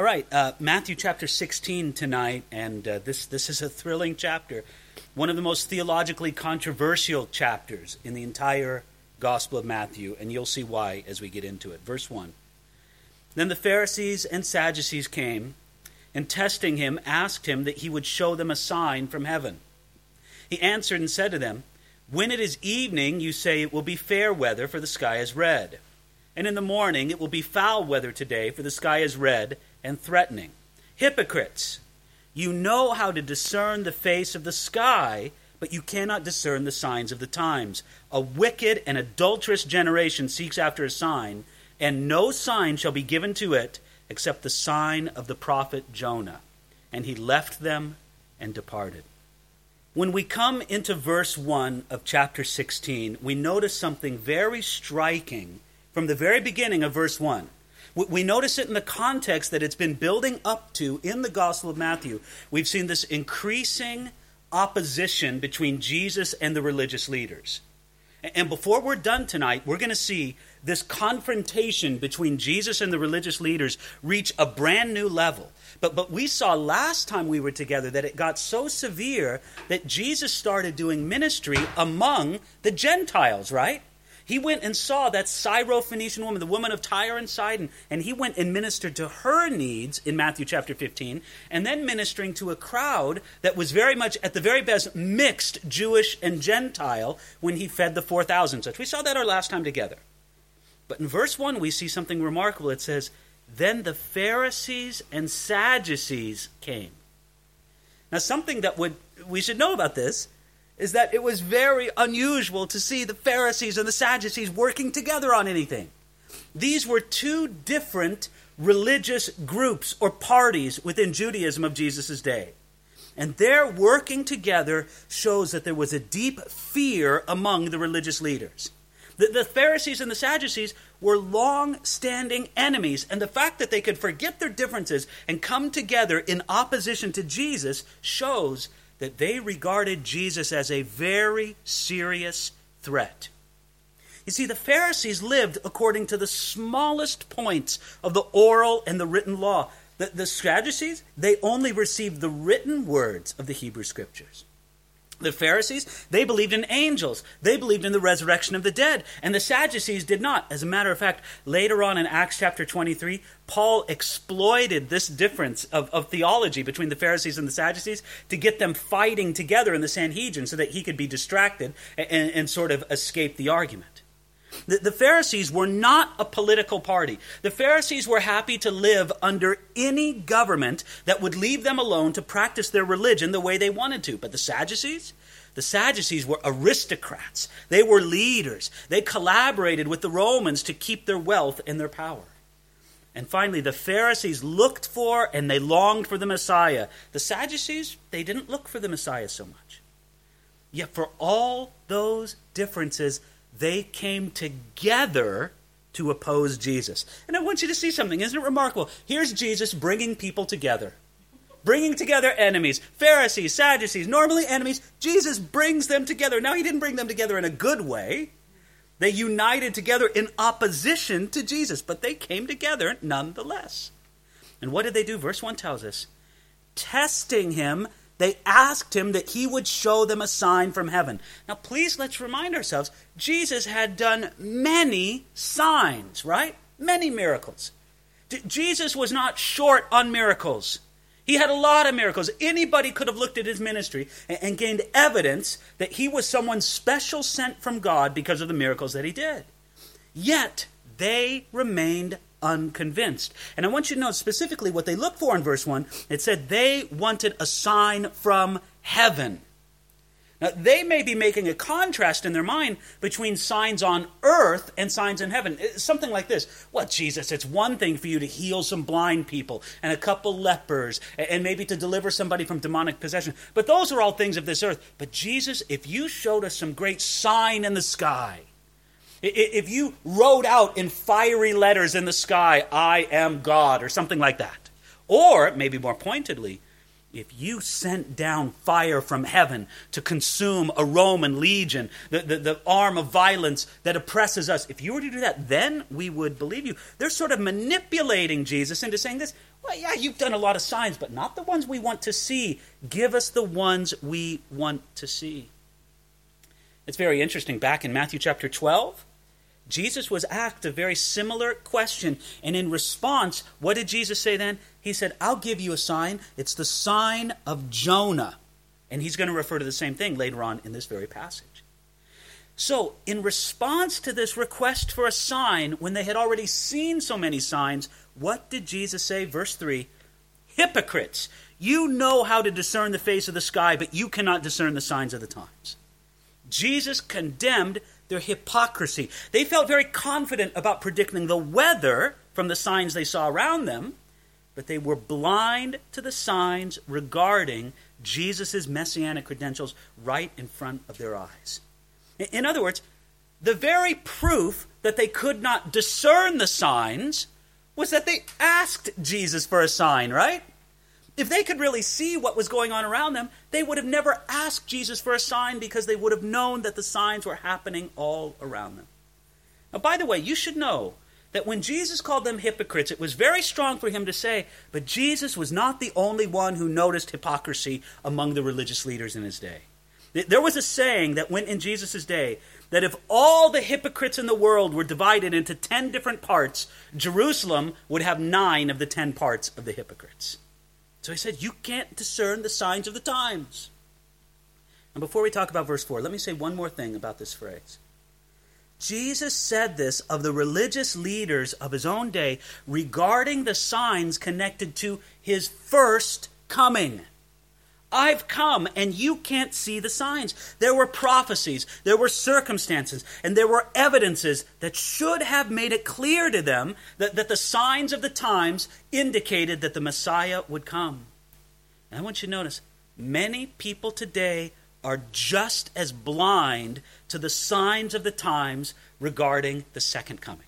All right, uh, Matthew chapter 16 tonight, and uh, this, this is a thrilling chapter. One of the most theologically controversial chapters in the entire Gospel of Matthew, and you'll see why as we get into it. Verse 1. Then the Pharisees and Sadducees came, and testing him, asked him that he would show them a sign from heaven. He answered and said to them, When it is evening, you say it will be fair weather, for the sky is red. And in the morning, it will be foul weather today, for the sky is red and threatening. Hypocrites, you know how to discern the face of the sky, but you cannot discern the signs of the times. A wicked and adulterous generation seeks after a sign, and no sign shall be given to it except the sign of the prophet Jonah. And he left them and departed. When we come into verse 1 of chapter 16, we notice something very striking from the very beginning of verse 1. We notice it in the context that it's been building up to in the Gospel of Matthew. We've seen this increasing opposition between Jesus and the religious leaders. And before we're done tonight, we're going to see this confrontation between Jesus and the religious leaders reach a brand new level. But, but we saw last time we were together that it got so severe that Jesus started doing ministry among the Gentiles, right? He went and saw that Syrophoenician woman, the woman of Tyre and Sidon, and he went and ministered to her needs in Matthew chapter 15, and then ministering to a crowd that was very much, at the very best, mixed Jewish and Gentile when he fed the 4,000 such. We saw that our last time together. But in verse 1, we see something remarkable. It says, Then the Pharisees and Sadducees came. Now, something that would we should know about this is that it was very unusual to see the Pharisees and the Sadducees working together on anything. These were two different religious groups or parties within Judaism of Jesus' day. And their working together shows that there was a deep fear among the religious leaders. The, the Pharisees and the Sadducees were long standing enemies, and the fact that they could forget their differences and come together in opposition to Jesus shows that they regarded Jesus as a very serious threat. You see, the Pharisees lived according to the smallest points of the oral and the written law. The, the Sadducees, they only received the written words of the Hebrew Scriptures. The Pharisees, they believed in angels. They believed in the resurrection of the dead. And the Sadducees did not. As a matter of fact, later on in Acts chapter 23, Paul exploited this difference of, of theology between the Pharisees and the Sadducees to get them fighting together in the Sanhedrin so that he could be distracted and, and sort of escape the argument. The, the Pharisees were not a political party. The Pharisees were happy to live under any government that would leave them alone to practice their religion the way they wanted to. But the Sadducees, the Sadducees were aristocrats. They were leaders. They collaborated with the Romans to keep their wealth and their power. And finally, the Pharisees looked for and they longed for the Messiah. The Sadducees, they didn't look for the Messiah so much. Yet, for all those differences, they came together to oppose Jesus. And I want you to see something. Isn't it remarkable? Here's Jesus bringing people together, bringing together enemies, Pharisees, Sadducees, normally enemies. Jesus brings them together. Now, he didn't bring them together in a good way. They united together in opposition to Jesus, but they came together nonetheless. And what did they do? Verse 1 tells us testing him they asked him that he would show them a sign from heaven. Now, please let's remind ourselves Jesus had done many signs, right? Many miracles. D- Jesus was not short on miracles. He had a lot of miracles. Anybody could have looked at his ministry and, and gained evidence that he was someone special sent from God because of the miracles that he did. Yet, they remained unconvinced. And I want you to know specifically what they looked for in verse 1. It said they wanted a sign from heaven. Now, they may be making a contrast in their mind between signs on earth and signs in heaven. It's something like this What, Jesus, it's one thing for you to heal some blind people and a couple lepers and maybe to deliver somebody from demonic possession. But those are all things of this earth. But Jesus, if you showed us some great sign in the sky, if you wrote out in fiery letters in the sky, I am God, or something like that, or maybe more pointedly, if you sent down fire from heaven to consume a Roman legion, the, the, the, arm of violence that oppresses us, if you were to do that, then we would believe you. They're sort of manipulating Jesus into saying this. Well, yeah, you've done a lot of signs, but not the ones we want to see. Give us the ones we want to see. It's very interesting. Back in Matthew chapter 12, Jesus was asked a very similar question. And in response, what did Jesus say then? He said, I'll give you a sign. It's the sign of Jonah. And he's going to refer to the same thing later on in this very passage. So, in response to this request for a sign, when they had already seen so many signs, what did Jesus say? Verse 3 Hypocrites, you know how to discern the face of the sky, but you cannot discern the signs of the times. Jesus condemned their hypocrisy. They felt very confident about predicting the weather from the signs they saw around them, but they were blind to the signs regarding Jesus' messianic credentials right in front of their eyes. In other words, the very proof that they could not discern the signs was that they asked Jesus for a sign, right? If they could really see what was going on around them, they would have never asked Jesus for a sign because they would have known that the signs were happening all around them. Now, by the way, you should know that when Jesus called them hypocrites, it was very strong for him to say, but Jesus was not the only one who noticed hypocrisy among the religious leaders in his day. There was a saying that went in Jesus' day that if all the hypocrites in the world were divided into ten different parts, Jerusalem would have nine of the ten parts of the hypocrites. So he said, You can't discern the signs of the times. And before we talk about verse 4, let me say one more thing about this phrase. Jesus said this of the religious leaders of his own day regarding the signs connected to his first coming. I've come and you can't see the signs. There were prophecies, there were circumstances, and there were evidences that should have made it clear to them that, that the signs of the times indicated that the Messiah would come. And I want you to notice many people today are just as blind to the signs of the times regarding the second coming.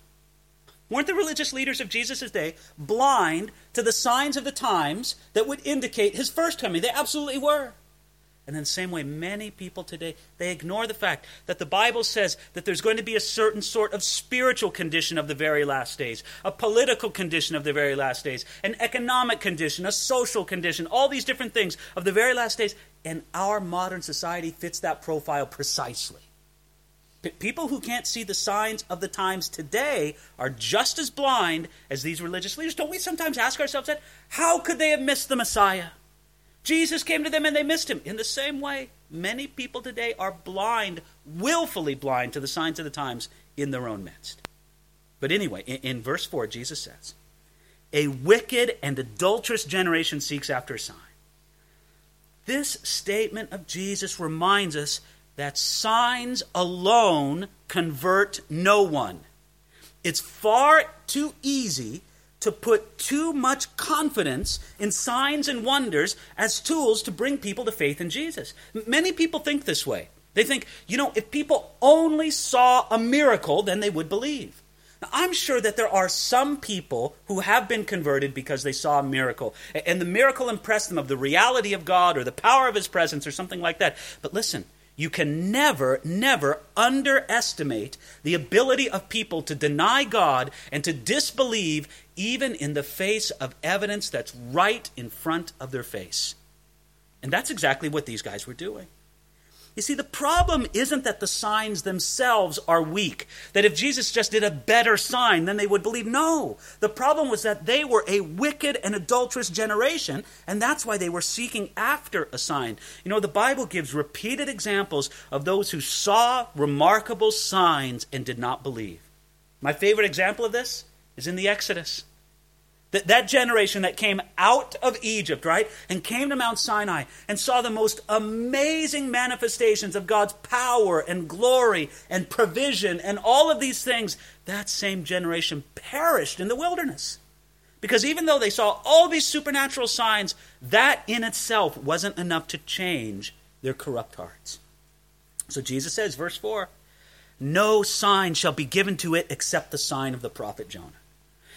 Weren't the religious leaders of Jesus' day blind to the signs of the times that would indicate his first coming? They absolutely were. And in the same way, many people today, they ignore the fact that the Bible says that there's going to be a certain sort of spiritual condition of the very last days, a political condition of the very last days, an economic condition, a social condition, all these different things of the very last days. And our modern society fits that profile precisely. People who can't see the signs of the times today are just as blind as these religious leaders. Don't we sometimes ask ourselves that? How could they have missed the Messiah? Jesus came to them and they missed him. In the same way, many people today are blind, willfully blind to the signs of the times in their own midst. But anyway, in, in verse 4, Jesus says, A wicked and adulterous generation seeks after a sign. This statement of Jesus reminds us that signs alone convert no one. It's far too easy to put too much confidence in signs and wonders as tools to bring people to faith in Jesus. Many people think this way. They think, you know, if people only saw a miracle, then they would believe. Now, I'm sure that there are some people who have been converted because they saw a miracle, and the miracle impressed them of the reality of God or the power of His presence or something like that. But listen, you can never, never underestimate the ability of people to deny God and to disbelieve even in the face of evidence that's right in front of their face. And that's exactly what these guys were doing. You see, the problem isn't that the signs themselves are weak, that if Jesus just did a better sign, then they would believe. No. The problem was that they were a wicked and adulterous generation, and that's why they were seeking after a sign. You know, the Bible gives repeated examples of those who saw remarkable signs and did not believe. My favorite example of this is in the Exodus. That, that generation that came out of Egypt, right, and came to Mount Sinai and saw the most amazing manifestations of God's power and glory and provision and all of these things, that same generation perished in the wilderness. Because even though they saw all these supernatural signs, that in itself wasn't enough to change their corrupt hearts. So Jesus says, verse 4 No sign shall be given to it except the sign of the prophet Jonah.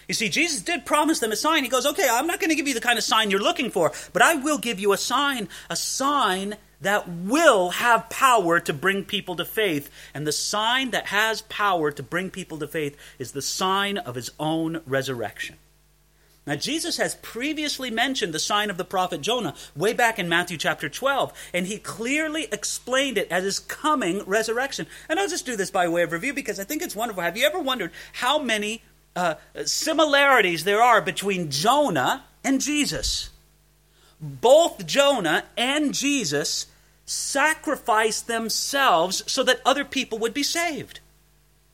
You see, Jesus did promise them a sign. He goes, Okay, I'm not going to give you the kind of sign you're looking for, but I will give you a sign, a sign that will have power to bring people to faith. And the sign that has power to bring people to faith is the sign of his own resurrection. Now, Jesus has previously mentioned the sign of the prophet Jonah way back in Matthew chapter 12, and he clearly explained it as his coming resurrection. And I'll just do this by way of review because I think it's wonderful. Have you ever wondered how many uh, similarities there are between Jonah and Jesus? Both Jonah and Jesus sacrificed themselves so that other people would be saved.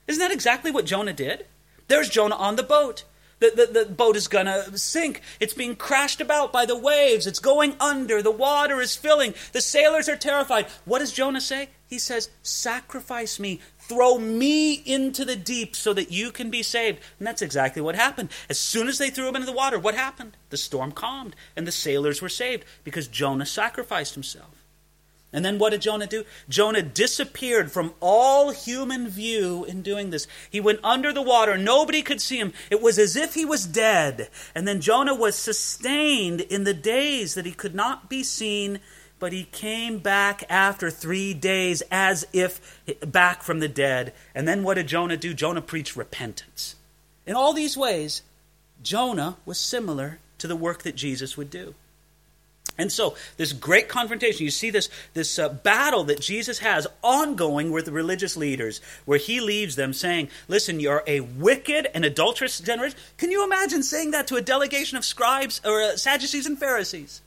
Isn't that exactly what Jonah did? There's Jonah on the boat. The, the, the boat is going to sink. It's being crashed about by the waves. It's going under. The water is filling. The sailors are terrified. What does Jonah say? He says, Sacrifice me. Throw me into the deep so that you can be saved. And that's exactly what happened. As soon as they threw him into the water, what happened? The storm calmed, and the sailors were saved because Jonah sacrificed himself. And then what did Jonah do? Jonah disappeared from all human view in doing this. He went under the water. Nobody could see him. It was as if he was dead. And then Jonah was sustained in the days that he could not be seen, but he came back after three days as if back from the dead. And then what did Jonah do? Jonah preached repentance. In all these ways, Jonah was similar to the work that Jesus would do. And so, this great confrontation, you see this, this uh, battle that Jesus has ongoing with the religious leaders, where he leaves them saying, Listen, you're a wicked and adulterous generation. Can you imagine saying that to a delegation of scribes or uh, Sadducees and Pharisees?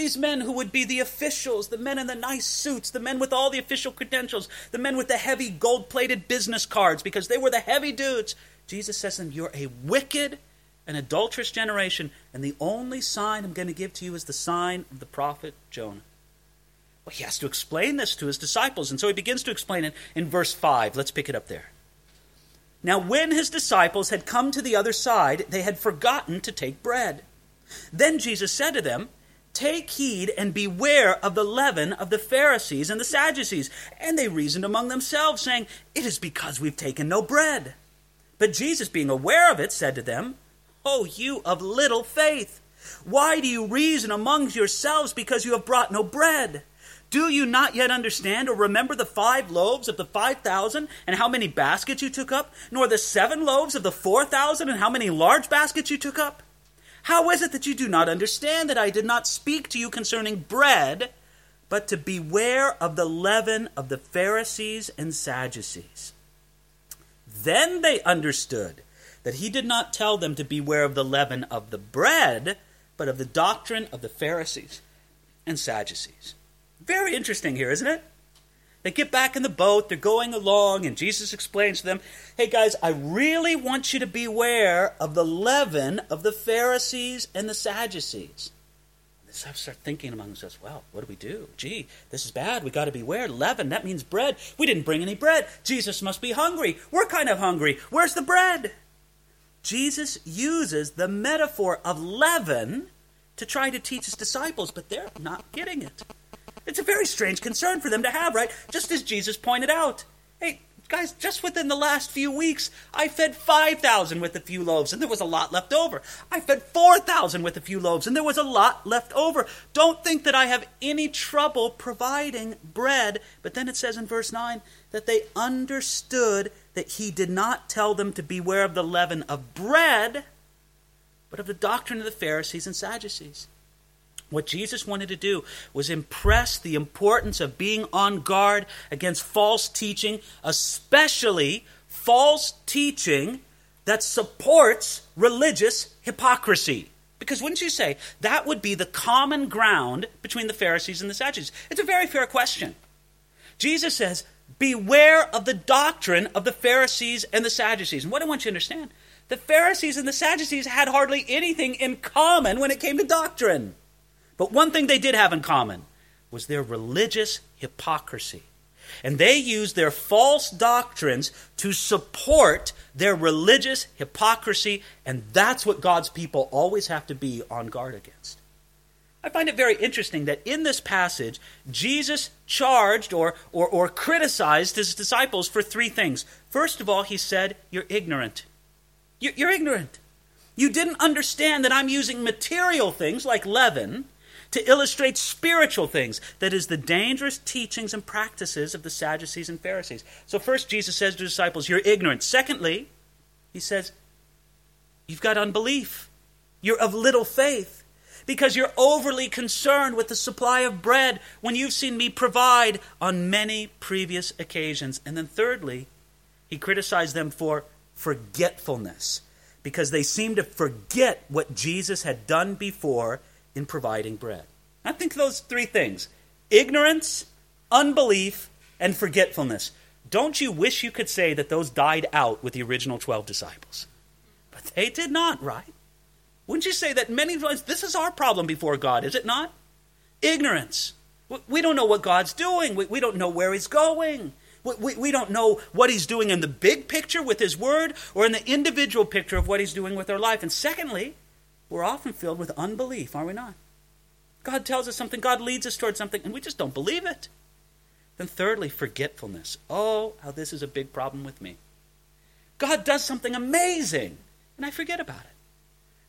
These men who would be the officials, the men in the nice suits, the men with all the official credentials, the men with the heavy gold plated business cards, because they were the heavy dudes. Jesus says to them, You're a wicked an adulterous generation, and the only sign I'm going to give to you is the sign of the prophet Jonah. Well, he has to explain this to his disciples, and so he begins to explain it in verse 5. Let's pick it up there. Now, when his disciples had come to the other side, they had forgotten to take bread. Then Jesus said to them, Take heed and beware of the leaven of the Pharisees and the Sadducees. And they reasoned among themselves, saying, It is because we've taken no bread. But Jesus, being aware of it, said to them, Oh, you of little faith! Why do you reason among yourselves because you have brought no bread? Do you not yet understand or remember the five loaves of the five thousand and how many baskets you took up, nor the seven loaves of the four thousand and how many large baskets you took up? How is it that you do not understand that I did not speak to you concerning bread, but to beware of the leaven of the Pharisees and Sadducees? Then they understood that he did not tell them to beware of the leaven of the bread, but of the doctrine of the Pharisees and Sadducees. Very interesting here, isn't it? They get back in the boat, they're going along, and Jesus explains to them, Hey guys, I really want you to beware of the leaven of the Pharisees and the Sadducees. They start thinking among themselves, well, what do we do? Gee, this is bad. We got to beware. Leaven, that means bread. We didn't bring any bread. Jesus must be hungry. We're kind of hungry. Where's the bread? Jesus uses the metaphor of leaven to try to teach his disciples, but they're not getting it. It's a very strange concern for them to have, right? Just as Jesus pointed out. Hey, guys, just within the last few weeks, I fed 5,000 with a few loaves, and there was a lot left over. I fed 4,000 with a few loaves, and there was a lot left over. Don't think that I have any trouble providing bread. But then it says in verse 9 that they understood that he did not tell them to beware of the leaven of bread, but of the doctrine of the Pharisees and Sadducees. What Jesus wanted to do was impress the importance of being on guard against false teaching, especially false teaching that supports religious hypocrisy. Because wouldn't you say that would be the common ground between the Pharisees and the Sadducees? It's a very fair question. Jesus says, Beware of the doctrine of the Pharisees and the Sadducees. And what I want you to understand the Pharisees and the Sadducees had hardly anything in common when it came to doctrine. But one thing they did have in common was their religious hypocrisy. And they used their false doctrines to support their religious hypocrisy, and that's what God's people always have to be on guard against. I find it very interesting that in this passage, Jesus charged or, or, or criticized his disciples for three things. First of all, he said, You're ignorant. You're, you're ignorant. You didn't understand that I'm using material things like leaven to illustrate spiritual things. That is the dangerous teachings and practices of the Sadducees and Pharisees. So, first, Jesus says to disciples, You're ignorant. Secondly, he says, You've got unbelief. You're of little faith because you're overly concerned with the supply of bread when you've seen me provide on many previous occasions. And then, thirdly, he criticized them for forgetfulness because they seemed to forget what Jesus had done before in providing bread. I think those three things ignorance, unbelief, and forgetfulness. Don't you wish you could say that those died out with the original 12 disciples? But they did not, right? Wouldn't you say that many times this is our problem before God, is it not? Ignorance. We don't know what God's doing. We don't know where He's going. We, we don't know what He's doing in the big picture with His Word or in the individual picture of what He's doing with our life. And secondly, we're often filled with unbelief, are we not? God tells us something, God leads us towards something, and we just don't believe it. Then, thirdly, forgetfulness. Oh, how this is a big problem with me. God does something amazing, and I forget about it.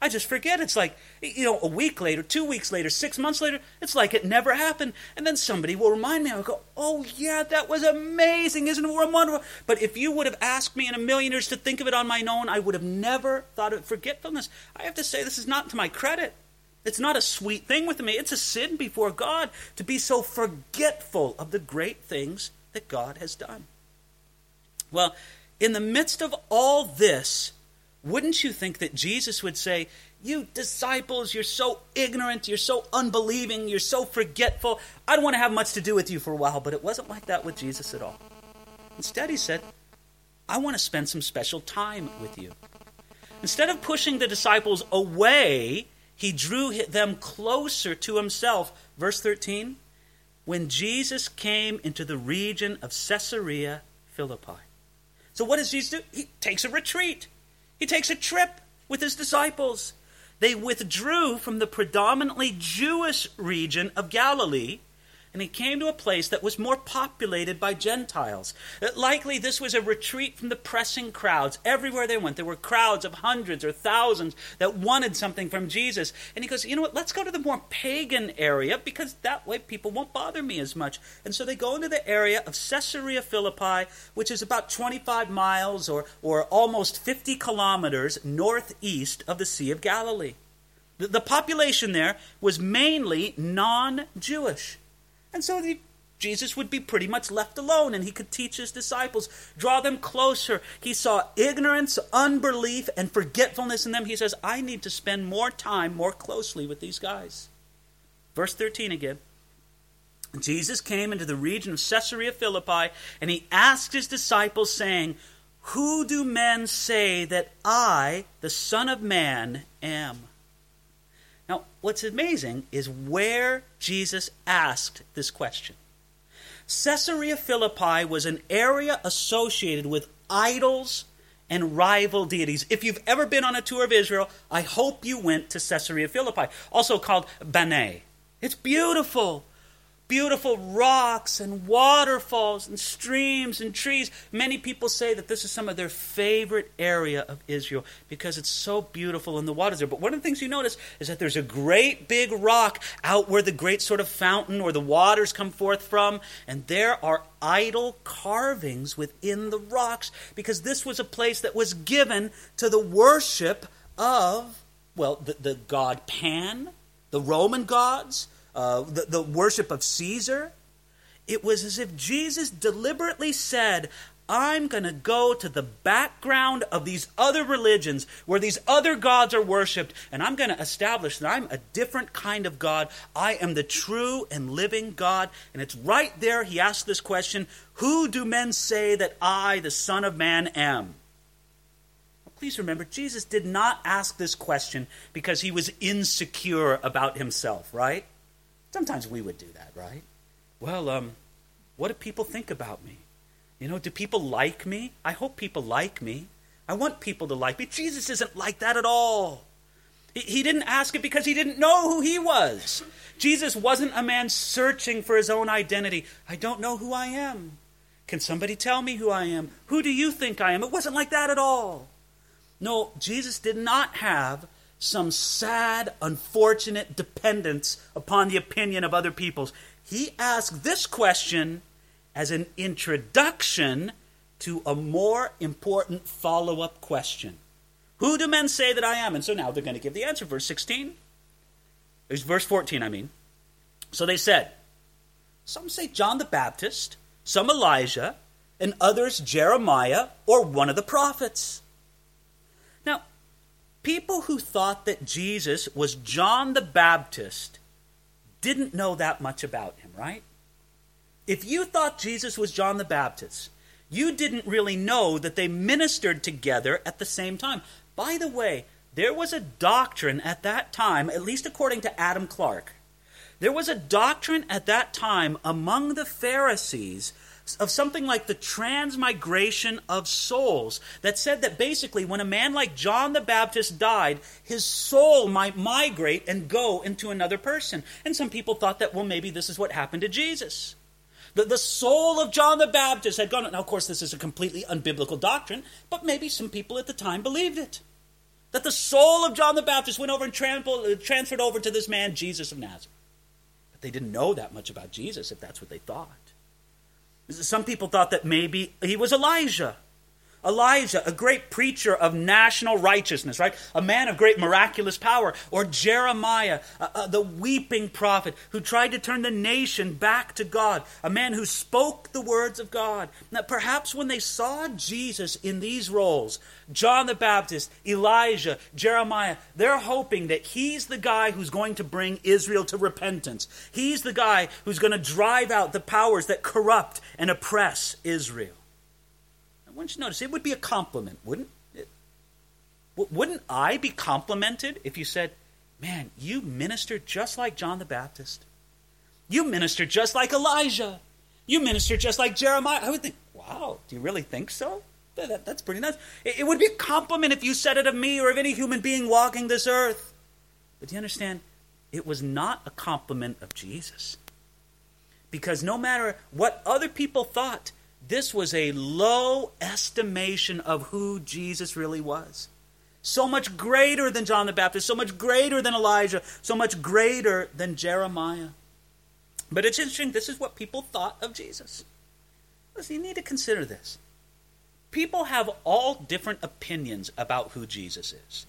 I just forget. It's like, you know, a week later, two weeks later, six months later, it's like it never happened. And then somebody will remind me. I'll go, oh, yeah, that was amazing. Isn't it wonderful? But if you would have asked me in a million years to think of it on my own, I would have never thought of forgetfulness. I have to say, this is not to my credit. It's not a sweet thing with me. It's a sin before God to be so forgetful of the great things that God has done. Well, in the midst of all this, wouldn't you think that Jesus would say, You disciples, you're so ignorant, you're so unbelieving, you're so forgetful. I don't want to have much to do with you for a while, but it wasn't like that with Jesus at all. Instead, he said, I want to spend some special time with you. Instead of pushing the disciples away, he drew them closer to himself. Verse 13 When Jesus came into the region of Caesarea Philippi. So, what does Jesus do? He takes a retreat. He takes a trip with his disciples. They withdrew from the predominantly Jewish region of Galilee and he came to a place that was more populated by Gentiles. Likely, this was a retreat from the pressing crowds. Everywhere they went, there were crowds of hundreds or thousands that wanted something from Jesus. And he goes, You know what? Let's go to the more pagan area because that way people won't bother me as much. And so they go into the area of Caesarea Philippi, which is about 25 miles or, or almost 50 kilometers northeast of the Sea of Galilee. The, the population there was mainly non Jewish. And so the, Jesus would be pretty much left alone and he could teach his disciples, draw them closer. He saw ignorance, unbelief, and forgetfulness in them. He says, I need to spend more time more closely with these guys. Verse 13 again. Jesus came into the region of Caesarea Philippi and he asked his disciples, saying, Who do men say that I, the Son of Man, am? Now, what's amazing is where Jesus asked this question. Caesarea Philippi was an area associated with idols and rival deities. If you've ever been on a tour of Israel, I hope you went to Caesarea Philippi, also called Banias. It's beautiful beautiful rocks and waterfalls and streams and trees. Many people say that this is some of their favorite area of Israel because it's so beautiful and the water's there. But one of the things you notice is that there's a great big rock out where the great sort of fountain or the waters come forth from, and there are idol carvings within the rocks because this was a place that was given to the worship of, well, the, the god Pan, the Roman gods uh, the, the worship of Caesar. It was as if Jesus deliberately said, I'm going to go to the background of these other religions where these other gods are worshiped, and I'm going to establish that I'm a different kind of God. I am the true and living God. And it's right there he asked this question Who do men say that I, the Son of Man, am? Well, please remember, Jesus did not ask this question because he was insecure about himself, right? Sometimes we would do that, right? Well, um, what do people think about me? You know, do people like me? I hope people like me. I want people to like me. Jesus isn't like that at all. He, didn't ask it because he didn't know who he was. Jesus wasn't a man searching for his own identity. I don't know who I am. Can somebody tell me who I am? Who do you think I am? It wasn't like that at all. No, Jesus did not have some sad, unfortunate dependence upon the opinion of other peoples. He asked this question as an introduction to a more important follow up question Who do men say that I am? And so now they're going to give the answer. Verse 16. There's verse 14, I mean. So they said, Some say John the Baptist, some Elijah, and others Jeremiah or one of the prophets. People who thought that Jesus was John the Baptist didn't know that much about him, right? If you thought Jesus was John the Baptist, you didn't really know that they ministered together at the same time. By the way, there was a doctrine at that time, at least according to Adam Clarke, there was a doctrine at that time among the Pharisees of something like the transmigration of souls that said that basically when a man like John the Baptist died, his soul might migrate and go into another person. And some people thought that, well, maybe this is what happened to Jesus. The, the soul of John the Baptist had gone. Now, of course, this is a completely unbiblical doctrine, but maybe some people at the time believed it. That the soul of John the Baptist went over and uh, transferred over to this man, Jesus of Nazareth. But they didn't know that much about Jesus, if that's what they thought. Some people thought that maybe he was Elijah. Elijah, a great preacher of national righteousness, right? A man of great miraculous power. Or Jeremiah, uh, uh, the weeping prophet who tried to turn the nation back to God. A man who spoke the words of God. Now, perhaps when they saw Jesus in these roles, John the Baptist, Elijah, Jeremiah, they're hoping that he's the guy who's going to bring Israel to repentance. He's the guy who's going to drive out the powers that corrupt and oppress Israel. Want you notice it would be a compliment, wouldn't it? Wouldn't I be complimented if you said, Man, you ministered just like John the Baptist? You ministered just like Elijah. You ministered just like Jeremiah. I would think, Wow, do you really think so? That, that, that's pretty nice. It, it would be a compliment if you said it of me or of any human being walking this earth. But do you understand? It was not a compliment of Jesus. Because no matter what other people thought, this was a low estimation of who Jesus really was. So much greater than John the Baptist, so much greater than Elijah, so much greater than Jeremiah. But it's interesting, this is what people thought of Jesus. Listen, you need to consider this. People have all different opinions about who Jesus is.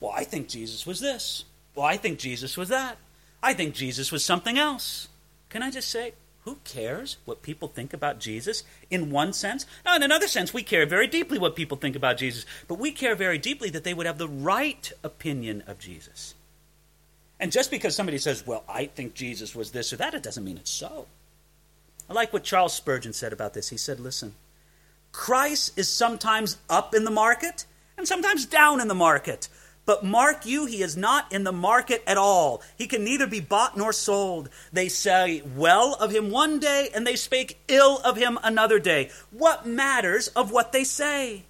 Well, I think Jesus was this. Well, I think Jesus was that. I think Jesus was something else. Can I just say, who cares what people think about Jesus in one sense? Now, in another sense, we care very deeply what people think about Jesus, but we care very deeply that they would have the right opinion of Jesus. And just because somebody says, well, I think Jesus was this or that, it doesn't mean it's so. I like what Charles Spurgeon said about this. He said, listen, Christ is sometimes up in the market and sometimes down in the market. But mark you, he is not in the market at all. He can neither be bought nor sold. They say well of him one day, and they spake ill of him another day. What matters of what they say?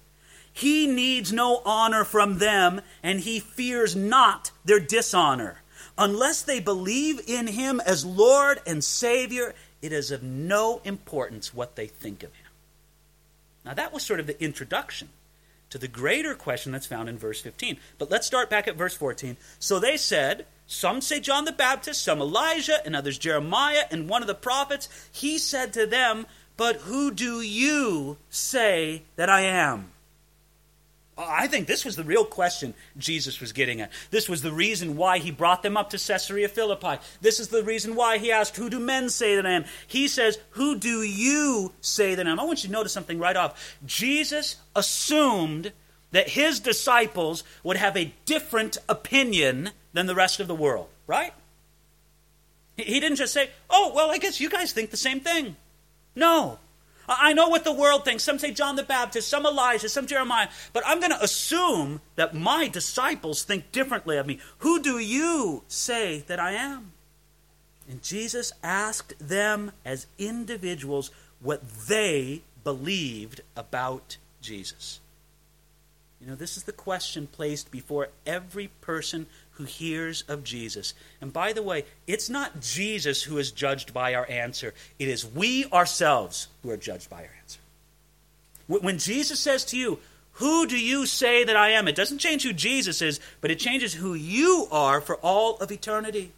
He needs no honor from them, and he fears not their dishonor. Unless they believe in him as Lord and Savior, it is of no importance what they think of him. Now, that was sort of the introduction to the greater question that's found in verse 15. But let's start back at verse 14. So they said, Some say John the Baptist, some Elijah, and others Jeremiah, and one of the prophets. He said to them, But who do you say that I am? I think this was the real question Jesus was getting at. This was the reason why he brought them up to Caesarea Philippi. This is the reason why he asked, Who do men say that I am? He says, Who do you say that I am? I want you to notice something right off. Jesus assumed that his disciples would have a different opinion than the rest of the world, right? He didn't just say, Oh, well, I guess you guys think the same thing. No. I know what the world thinks. Some say John the Baptist, some Elijah, some Jeremiah. But I'm going to assume that my disciples think differently of me. Who do you say that I am? And Jesus asked them as individuals what they believed about Jesus. You know, this is the question placed before every person who hears of Jesus. And by the way, it's not Jesus who is judged by our answer, it is we ourselves who are judged by our answer. When Jesus says to you, Who do you say that I am? It doesn't change who Jesus is, but it changes who you are for all of eternity.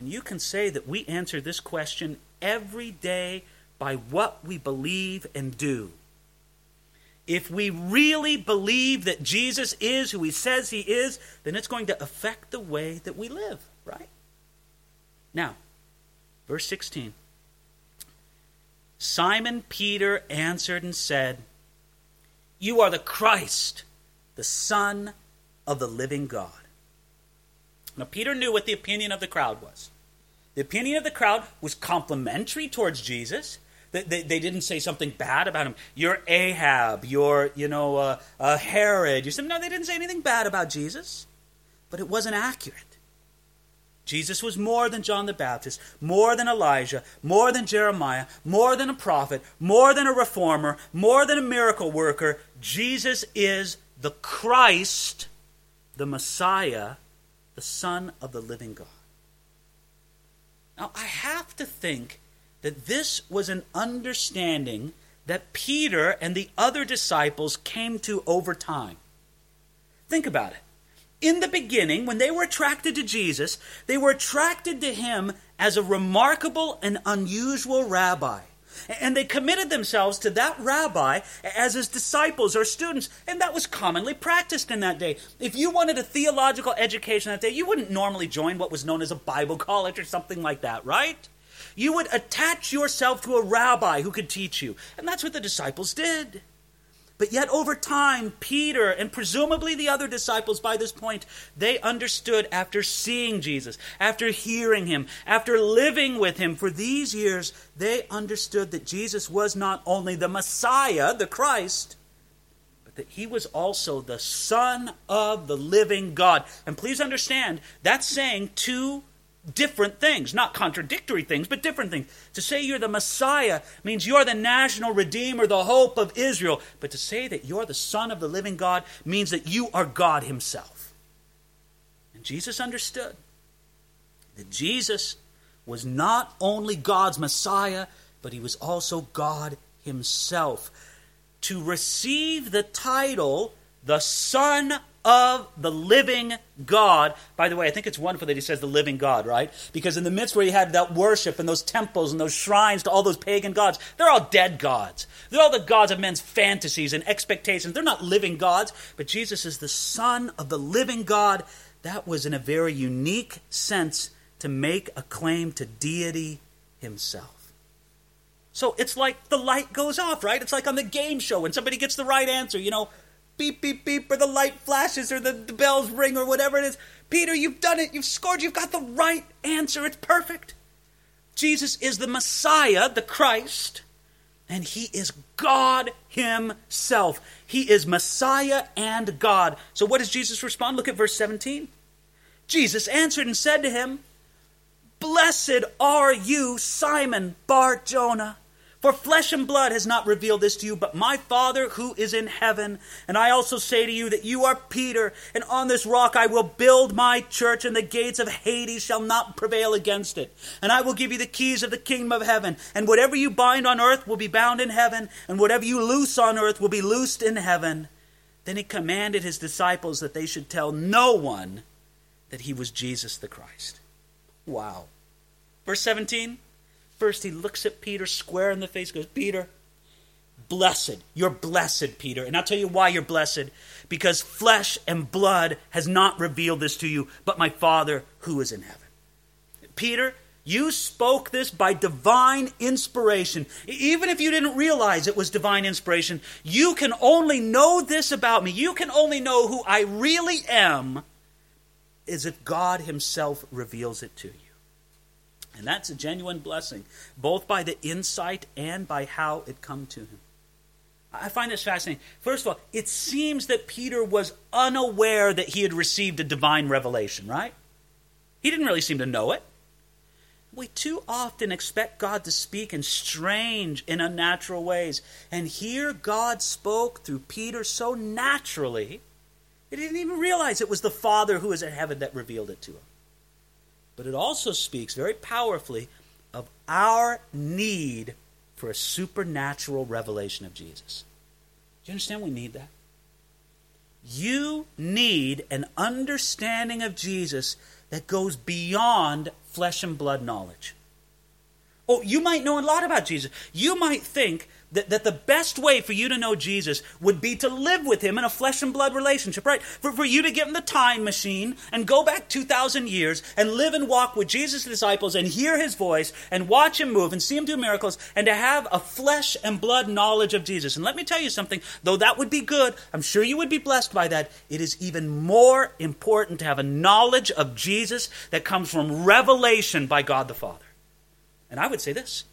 And you can say that we answer this question every day by what we believe and do. If we really believe that Jesus is who he says he is, then it's going to affect the way that we live, right? Now, verse 16 Simon Peter answered and said, You are the Christ, the Son of the living God. Now, Peter knew what the opinion of the crowd was. The opinion of the crowd was complimentary towards Jesus. They, they, they, didn't say something bad about him. You're Ahab. You're, you know, uh, uh, Herod. You said, no, they didn't say anything bad about Jesus. But it wasn't accurate. Jesus was more than John the Baptist, more than Elijah, more than Jeremiah, more than a prophet, more than a reformer, more than a miracle worker. Jesus is the Christ, the Messiah, the Son of the living God. Now, I have to think that this was an understanding that Peter and the other disciples came to over time. Think about it. In the beginning, when they were attracted to Jesus, they were attracted to him as a remarkable and unusual rabbi. And they committed themselves to that rabbi as his disciples or students. And that was commonly practiced in that day. If you wanted a theological education that day, you wouldn't normally join what was known as a Bible college or something like that, right? You would attach yourself to a rabbi who could teach you. And that's what the disciples did. But yet, over time, Peter and presumably the other disciples by this point, they understood after seeing Jesus, after hearing him, after living with him for these years, they understood that Jesus was not only the Messiah, the Christ, but that he was also the Son of the living God. And please understand, that's saying two different things, not contradictory things, but different things. To say you're the Messiah means you're the national redeemer, the hope of Israel. But to say that you're the Son of the living God means that you are God Himself. And Jesus understood that Jesus was not only God's Messiah, but He was also God Himself. To receive the title, the Son of the living God. By the way, I think it's wonderful that he says the living God, right? Because in the midst where he had that worship and those temples and those shrines to all those pagan gods, they're all dead gods. They're all the gods of men's fantasies and expectations. They're not living gods, but Jesus is the Son of the living God. That was in a very unique sense to make a claim to deity himself. So it's like the light goes off, right? It's like on the game show when somebody gets the right answer, you know, beep, beep, beep, or the light flashes, or the, the bells ring, or whatever it is. Peter, you've done it. You've scored. You've got the right answer. It's perfect. Jesus is the Messiah, the Christ, and he is God himself. He is Messiah and God. So what does Jesus respond? Look at verse 17. Jesus answered and said to him, Blessed are you, Simon Bar Jonah. For flesh and blood has not revealed this to you, but my Father who is in heaven. And I also say to you that you are Peter, and on this rock I will build my church, and the gates of Hades shall not prevail against it. And I will give you the keys of the kingdom of heaven. And whatever you bind on earth will be bound in heaven, and whatever you loose on earth will be loosed in heaven. Then he commanded his disciples that they should tell no one that he was Jesus the Christ. Wow. Verse 17. First, he looks at Peter square in the face, goes, Peter, blessed. You're blessed, Peter. And I'll tell you why you're blessed. Because flesh and blood has not revealed this to you, but my Father who is in heaven. Peter, you spoke this by divine inspiration. Even if you didn't realize it was divine inspiration, you can only know this about me. You can only know who I really am is if God Himself reveals it to you. And that's a genuine blessing, both by the insight and by how it come to him. I find this fascinating. First of all, it seems that Peter was unaware that he had received a divine revelation, right? He didn't really seem to know it. We too often expect God to speak in strange and unnatural ways. And here God spoke through Peter so naturally, he didn't even realize it was the Father who is in heaven that revealed it to him but it also speaks very powerfully of our need for a supernatural revelation of Jesus. Do you understand we need that? You need an understanding of Jesus that goes beyond flesh and blood knowledge. Oh, you might know a lot about Jesus. You might think that, that the best way for you to know Jesus would be to live with him in a flesh and blood relationship, right? For, for you to get in the time machine and go back 2,000 years and live and walk with Jesus' disciples and hear his voice and watch him move and see him do miracles and to have a flesh and blood knowledge of Jesus. And let me tell you something, though that would be good, I'm sure you would be blessed by that, it is even more important to have a knowledge of Jesus that comes from revelation by God the Father. And I would say this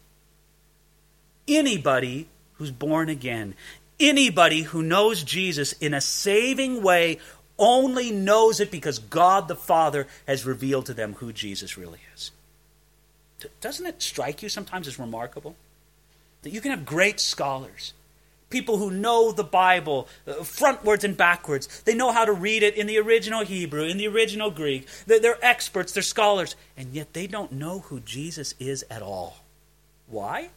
anybody who's born again, anybody who knows Jesus in a saving way, only knows it because God the Father has revealed to them who Jesus really is. Doesn't it strike you sometimes as remarkable that you can have great scholars? People who know the Bible uh, frontwards and backwards. They know how to read it in the original Hebrew, in the original Greek. They're, they're experts, they're scholars, and yet they don't know who Jesus is at all. Why?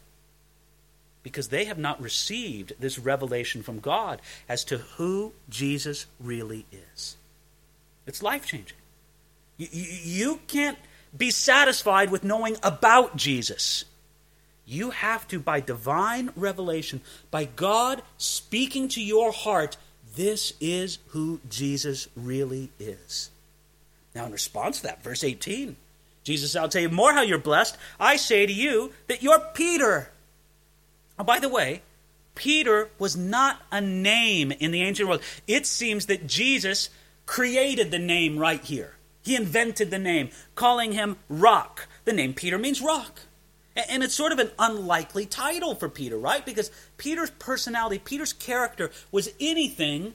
Because they have not received this revelation from God as to who Jesus really is. It's life changing. You, you, can't be satisfied with knowing about Jesus. You have to, by divine revelation, by God speaking to your heart, this is who Jesus really is. Now, in response to that, verse 18, Jesus, I'll tell you more how you're blessed. I say to you that you're Peter Oh, by the way, Peter was not a name in the ancient world. It seems that Jesus created the name right here. He invented the name, calling him Rock. The name Peter means rock. And it's sort of an unlikely title for Peter, right? Because Peter's personality, Peter's character was anything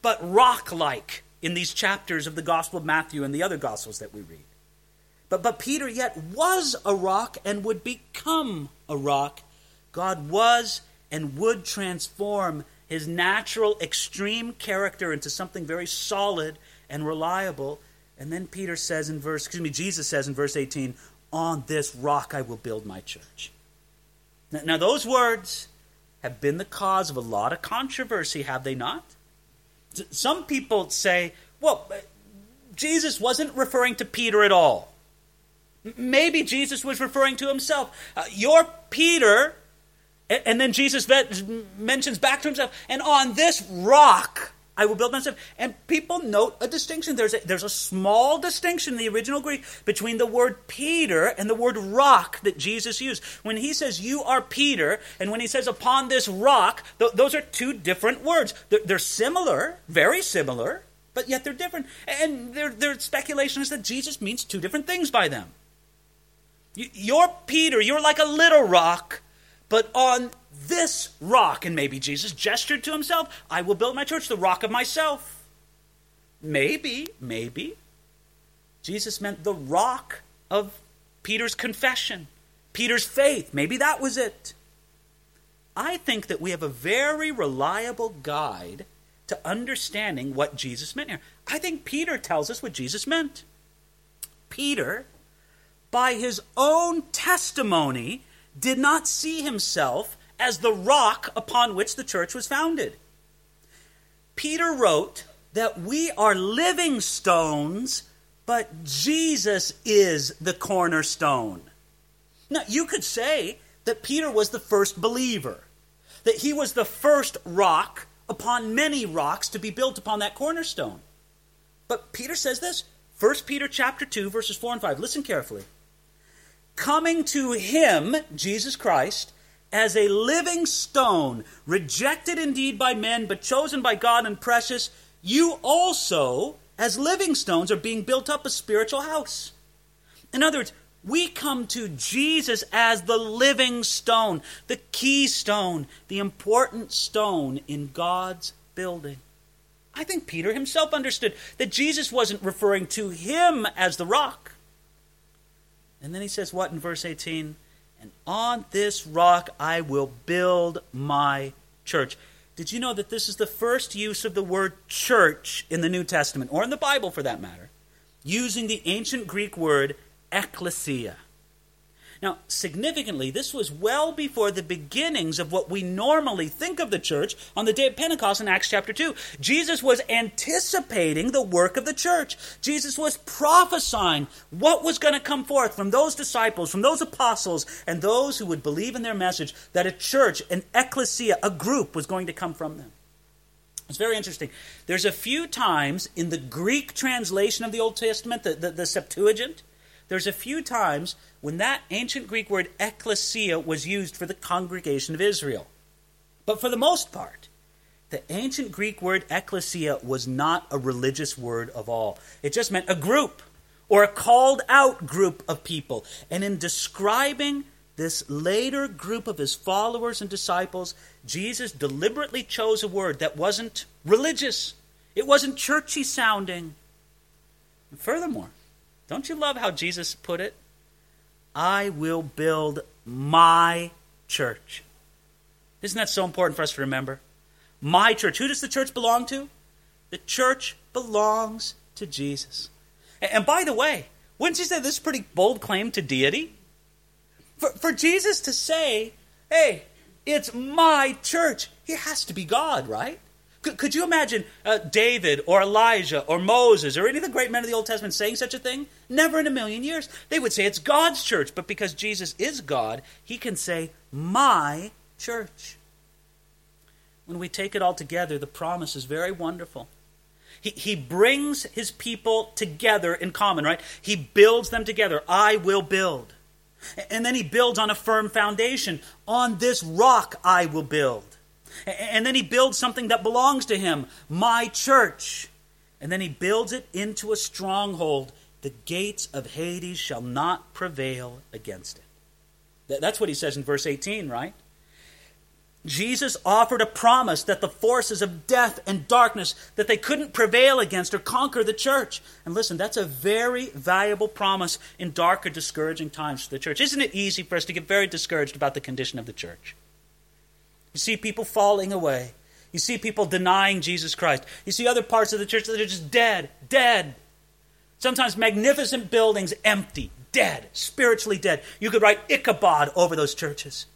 but rock like in these chapters of the Gospel of Matthew and the other Gospels that we read. But, but Peter yet was a rock and would become a rock God was and would transform his natural extreme character into something very solid and reliable. And then Peter says in verse, excuse me, Jesus says in verse 18, On this rock I will build my church. Now, now those words have been the cause of a lot of controversy, have they not? Some people say, well, Jesus wasn't referring to Peter at all. Maybe Jesus was referring to himself. Uh, you're Peter, and then Jesus mentions back to himself, and on this rock I will build myself. And people note a distinction. There's a, there's a small distinction in the original Greek between the word Peter and the word rock that Jesus used. When he says, You are Peter, and when he says, Upon this rock, th- those are two different words. They're, they're, similar, very similar, but yet they're different. And their, their speculation is that Jesus means two different things by them. You're Peter, you're like a little rock but on this rock, and maybe Jesus gestured to himself, I will build my church, the rock of myself. Maybe, maybe. Jesus meant the rock of Peter's confession, Peter's faith. Maybe that was it. I think that we have a very reliable guide to understanding what Jesus meant here. I think Peter tells us what Jesus meant. Peter, by his own testimony, did not see himself as the rock upon which the church was founded. Peter wrote that we are living stones, but Jesus is the cornerstone. Now, you could say that Peter was the first believer, that he was the first rock upon many rocks to be built upon that cornerstone. But Peter says this, 1 Peter chapter 2 verses 4 and 5. Listen carefully coming to him, Jesus Christ, as a living stone, rejected indeed by men, but chosen by God and precious, you also, as living stones, are being built up a spiritual house. In other words, we come to Jesus as the living stone, the keystone, the important stone in God's building. I think Peter himself understood that Jesus wasn't referring to him as the rock. And then he says, what in verse 18? And on this rock I will build my church. Did you know that this is the first use of the word church in the New Testament, or in the Bible for that matter, using the ancient Greek word ecclesia? Now, significantly, this was well before the beginnings of what we normally think of the church on the day of Pentecost in Acts chapter 2. Jesus was anticipating the work of the church. Jesus was prophesying what was going to come forth from those disciples, from those apostles, and those who would believe in their message that a church, an ecclesia, a group was going to come from them. It's very interesting. There's a few times in the Greek translation of the Old Testament, the, the, the Septuagint, there's a few times when that ancient Greek word ecclesia was used for the congregation of Israel. But for the most part, the ancient Greek word ecclesia was not a religious word of all. It just meant a group or a called out group of people. And in describing this later group of his followers and disciples, Jesus deliberately chose a word that wasn't religious, it wasn't churchy sounding. And furthermore, don't you love how Jesus put it? I will build my church. Isn't that so important for us to remember? My church. Who does the church belong to? The church belongs to Jesus. And by the way, wouldn't you say this is a pretty bold claim to deity? For, for Jesus to say, hey, it's my church, he has to be God, right? Could, could you imagine uh, David or Elijah or Moses or any of the great men of the Old Testament saying such a thing? Never in a million years. They would say it's God's church, but because Jesus is God, he can say, my church. When we take it all together, the promise is very wonderful. He, he brings his people together in common, right? He builds them together. I will build. And then he builds on a firm foundation. On this rock I will build. And then he builds something that belongs to him, my church. And then he builds it into a stronghold. The gates of Hades shall not prevail against it. That's what he says in verse 18, right? Jesus offered a promise that the forces of death and darkness that they couldn't prevail against or conquer the church. And listen, that's a very valuable promise in dark or discouraging times for the church. Isn't it easy for us to get very discouraged about the condition of the church? You see people falling away. You see people denying Jesus Christ. You see other parts of the church that are just dead, dead. Sometimes magnificent buildings empty, dead, spiritually dead. You could write Ichabod over those churches.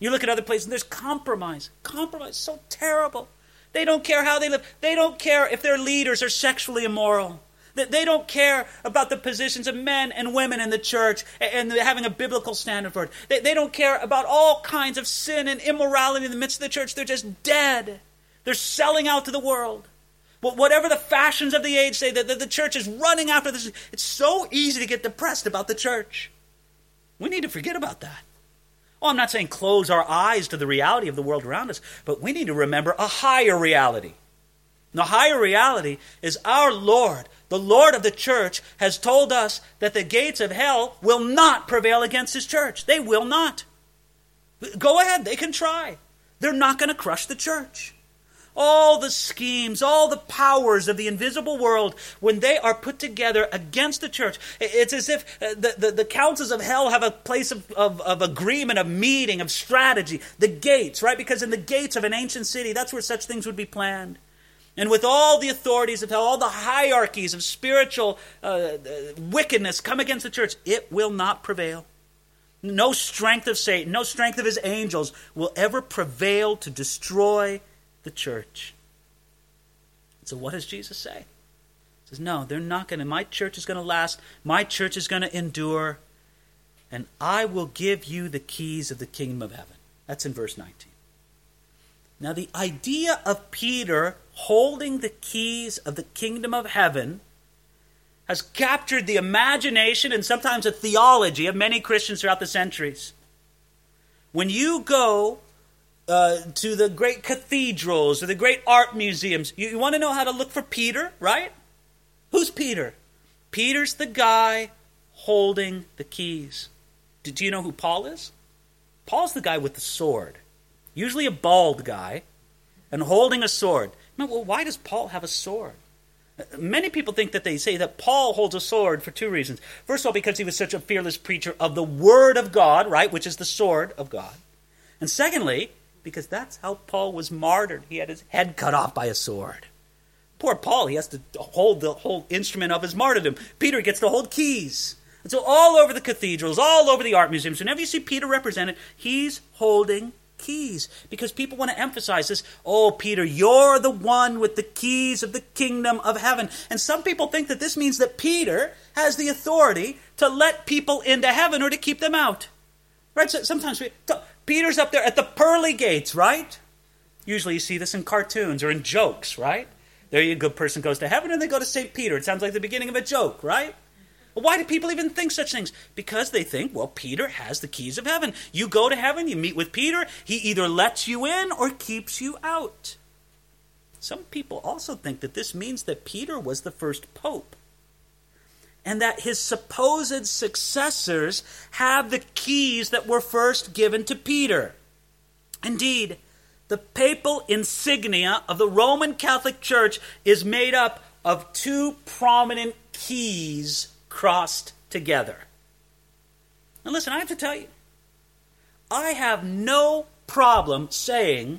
You look at other places, and there's compromise. Compromise, so terrible. They don't care how they live. They don't care if their leaders are sexually immoral. They don't care about the positions of men and women in the church and having a biblical standard for it. They don't care about all kinds of sin and immorality in the midst of the church. They're just dead. They're selling out to the world. Whatever the fashions of the age say, that the church is running after this. It's so easy to get depressed about the church. We need to forget about that. Oh, I'm not saying close our eyes to the reality of the world around us, but we need to remember a higher reality. The higher reality is our Lord, the Lord of the church, has told us that the gates of hell will not prevail against his church. They will not. Go ahead, they can try. They're not going to crush the church all the schemes, all the powers of the invisible world, when they are put together against the church, it's as if uh, the, the, the councils of hell have a place of, of, of agreement, of meeting, of strategy. The gates, right? Because in the gates of an ancient city, that's where such things would be planned. And with all the authorities of hell, all the hierarchies of spiritual uh, uh wickedness come against the church, it will not prevail. No strength of Satan, no strength of his angels will ever prevail to destroy the church. So, what does Jesus say? He says, No, they're not going to. My church is going to last. My church is going to endure. And I will give you the keys of the kingdom of heaven. That's in verse 19. Now, the idea of Peter holding the keys of the kingdom of heaven has captured the imagination and sometimes the theology of many Christians throughout the centuries. When you go uh, to the great cathedrals or the great art museums. You, you want to know how to look for Peter, right? Who's Peter? Peter's the guy holding the keys. Do you know who Paul is? Paul's the guy with the sword, usually a bald guy, and holding a sword. Well, why does Paul have a sword? Many people think that they say that Paul holds a sword for two reasons. First of all, because he was such a fearless preacher of the Word of God, right, which is the sword of God. And secondly, because that's how Paul was martyred. He had his head cut off by a sword. Poor Paul, he has to hold the whole instrument of his martyrdom. Peter gets to hold keys. And so, all over the cathedrals, all over the art museums, whenever you see Peter represented, he's holding keys because people want to emphasize this. Oh, Peter, you're the one with the keys of the kingdom of heaven. And some people think that this means that Peter has the authority to let people into heaven or to keep them out. Right? So sometimes we, Peter's up there at the pearly gates, right? Usually you see this in cartoons or in jokes, right? There a good person goes to heaven and they go to St. Peter. It sounds like the beginning of a joke, right? Why do people even think such things? Because they think, well, Peter has the keys of heaven. You go to heaven, you meet with Peter, he either lets you in or keeps you out. Some people also think that this means that Peter was the first pope and that his supposed successors have the keys that were first given to Peter. Indeed, the papal insignia of the Roman Catholic Church is made up of two prominent keys crossed together. Now, listen, I have to tell you, I have no problem saying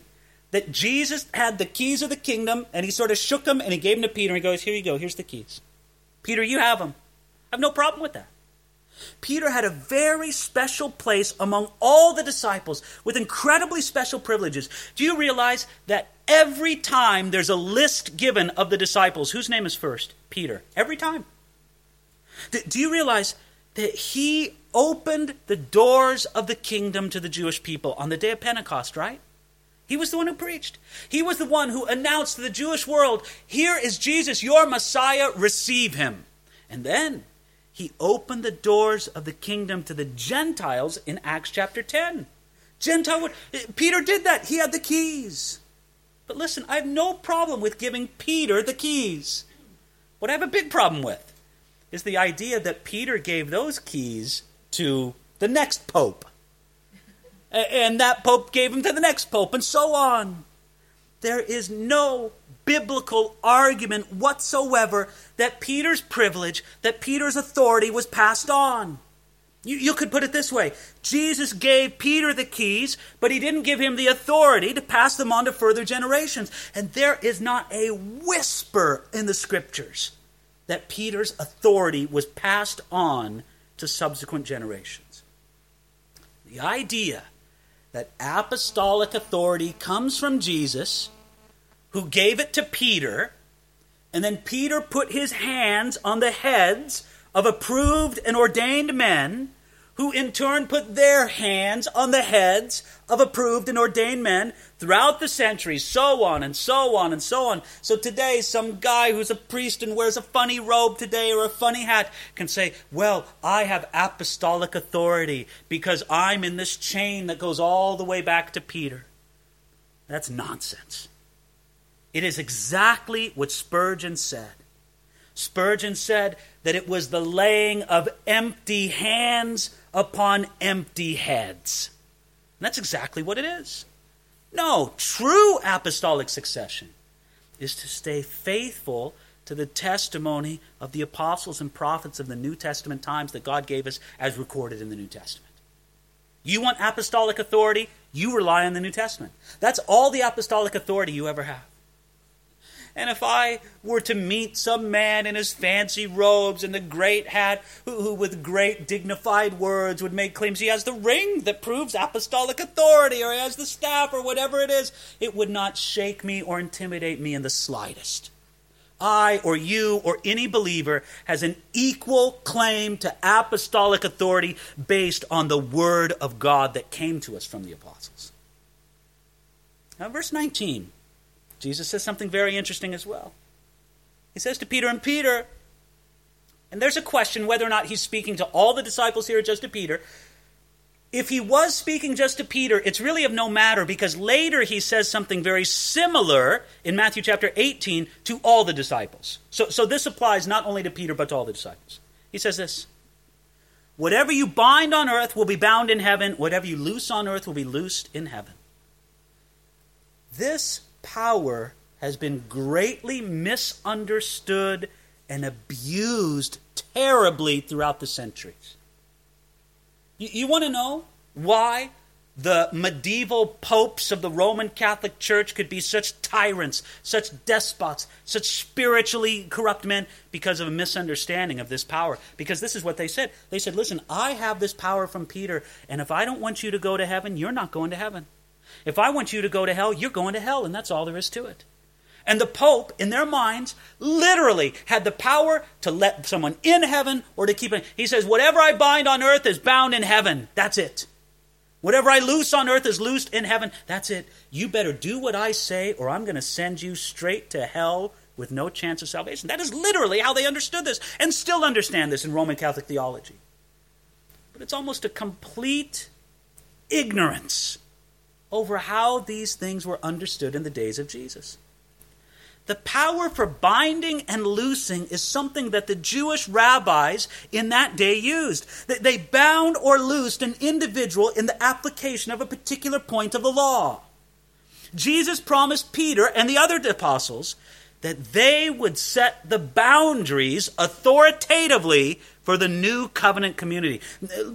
that Jesus had the keys of the kingdom and he sort of shook them and he gave them to Peter and he goes, Here you go, here's the keys. Peter, you have them. I have no problem with that. Peter had a very special place among all the disciples with incredibly special privileges. Do you realize that every time there's a list given of the disciples, whose name is first? Peter. Every time. Do you realize that he opened the doors of the kingdom to the Jewish people on the day of Pentecost, right? He was the one who preached. He was the one who announced to the Jewish world, Here is Jesus, your Messiah, receive him. And then he opened the doors of the kingdom to the Gentiles in Acts chapter 10. Gentile, eh, Peter did that. He had the keys. But listen, I have no problem with giving Peter the keys. What I have a big problem with is the idea that Peter gave those keys to the next pope. And that pope gave them to the next pope, and so on. There is no biblical argument whatsoever that Peter's privilege, that Peter's authority was passed on. You, you, could put it this way Jesus gave Peter the keys, but he didn't give him the authority to pass them on to further generations. And there is not a whisper in the scriptures that Peter's authority was passed on to subsequent generations. The idea that apostolic authority comes from Jesus, who gave it to Peter, and then Peter put his hands on the heads of approved and ordained men who in turn put their hands on the heads of approved and ordained men throughout the centuries, so on and so on and so on. So today, some guy who's a priest and wears a funny robe today or a funny hat can say, Well, I have apostolic authority because I'm in this chain that goes all the way back to Peter. That's nonsense. It is exactly what Spurgeon said. Spurgeon said that it was the laying of empty hands upon empty heads. And that's exactly what it is. No, true apostolic succession is to stay faithful to the testimony of the apostles and prophets of the New Testament times that God gave us as recorded in the New Testament. You want apostolic authority? You rely on the New Testament. That's all the apostolic authority you ever have. And if I were to meet some man in his fancy robes and the great hat, who, who, with great dignified words would make claims he has the ring that proves apostolic authority, or he has the staff, or whatever it is, it would not shake me or intimidate me in the slightest. I or you or any believer has an equal claim to apostolic authority based on the word of God that came to us from the apostles. Now, verse 19 Jesus says something very interesting as well. He says to Peter, and Peter, and there's a question whether or not he's speaking to all the disciples here or just to Peter. If he was speaking just to Peter, it's really of no matter because later he says something very similar in Matthew chapter 18 to all the disciples. So, so this applies not only to Peter but to all the disciples. He says this Whatever you bind on earth will be bound in heaven, whatever you loose on earth will be loosed in heaven. This power has been greatly misunderstood and abused terribly throughout the centuries. You, you want to know why the medieval popes of the Roman Catholic Church could be such tyrants, such despots, such spiritually corrupt men because of a misunderstanding of this power. Because this is what they said. They said, Listen, I have this power from Peter, and if I don't want you to go to heaven, you're not going to heaven. If I want you to go to hell, you're going to hell, and that's all there is to it. And the Pope, in their minds, literally had the power to let someone in heaven or to keep it. He says, Whatever I bind on earth is bound in heaven. That's it. Whatever I loose on earth is loosed in heaven. That's it. You better do what I say, or I'm going to send you straight to hell with no chance of salvation. That is literally how they understood this, and still understand this in Roman Catholic theology. But it's almost a complete ignorance over how these things were understood in the days of Jesus. The power for binding and loosing is something that the Jewish rabbis in that day used. They bound or loosed an individual in the application of a particular point of the law. Jesus promised Peter and the other apostles that they would set the boundaries authoritatively for the new covenant community.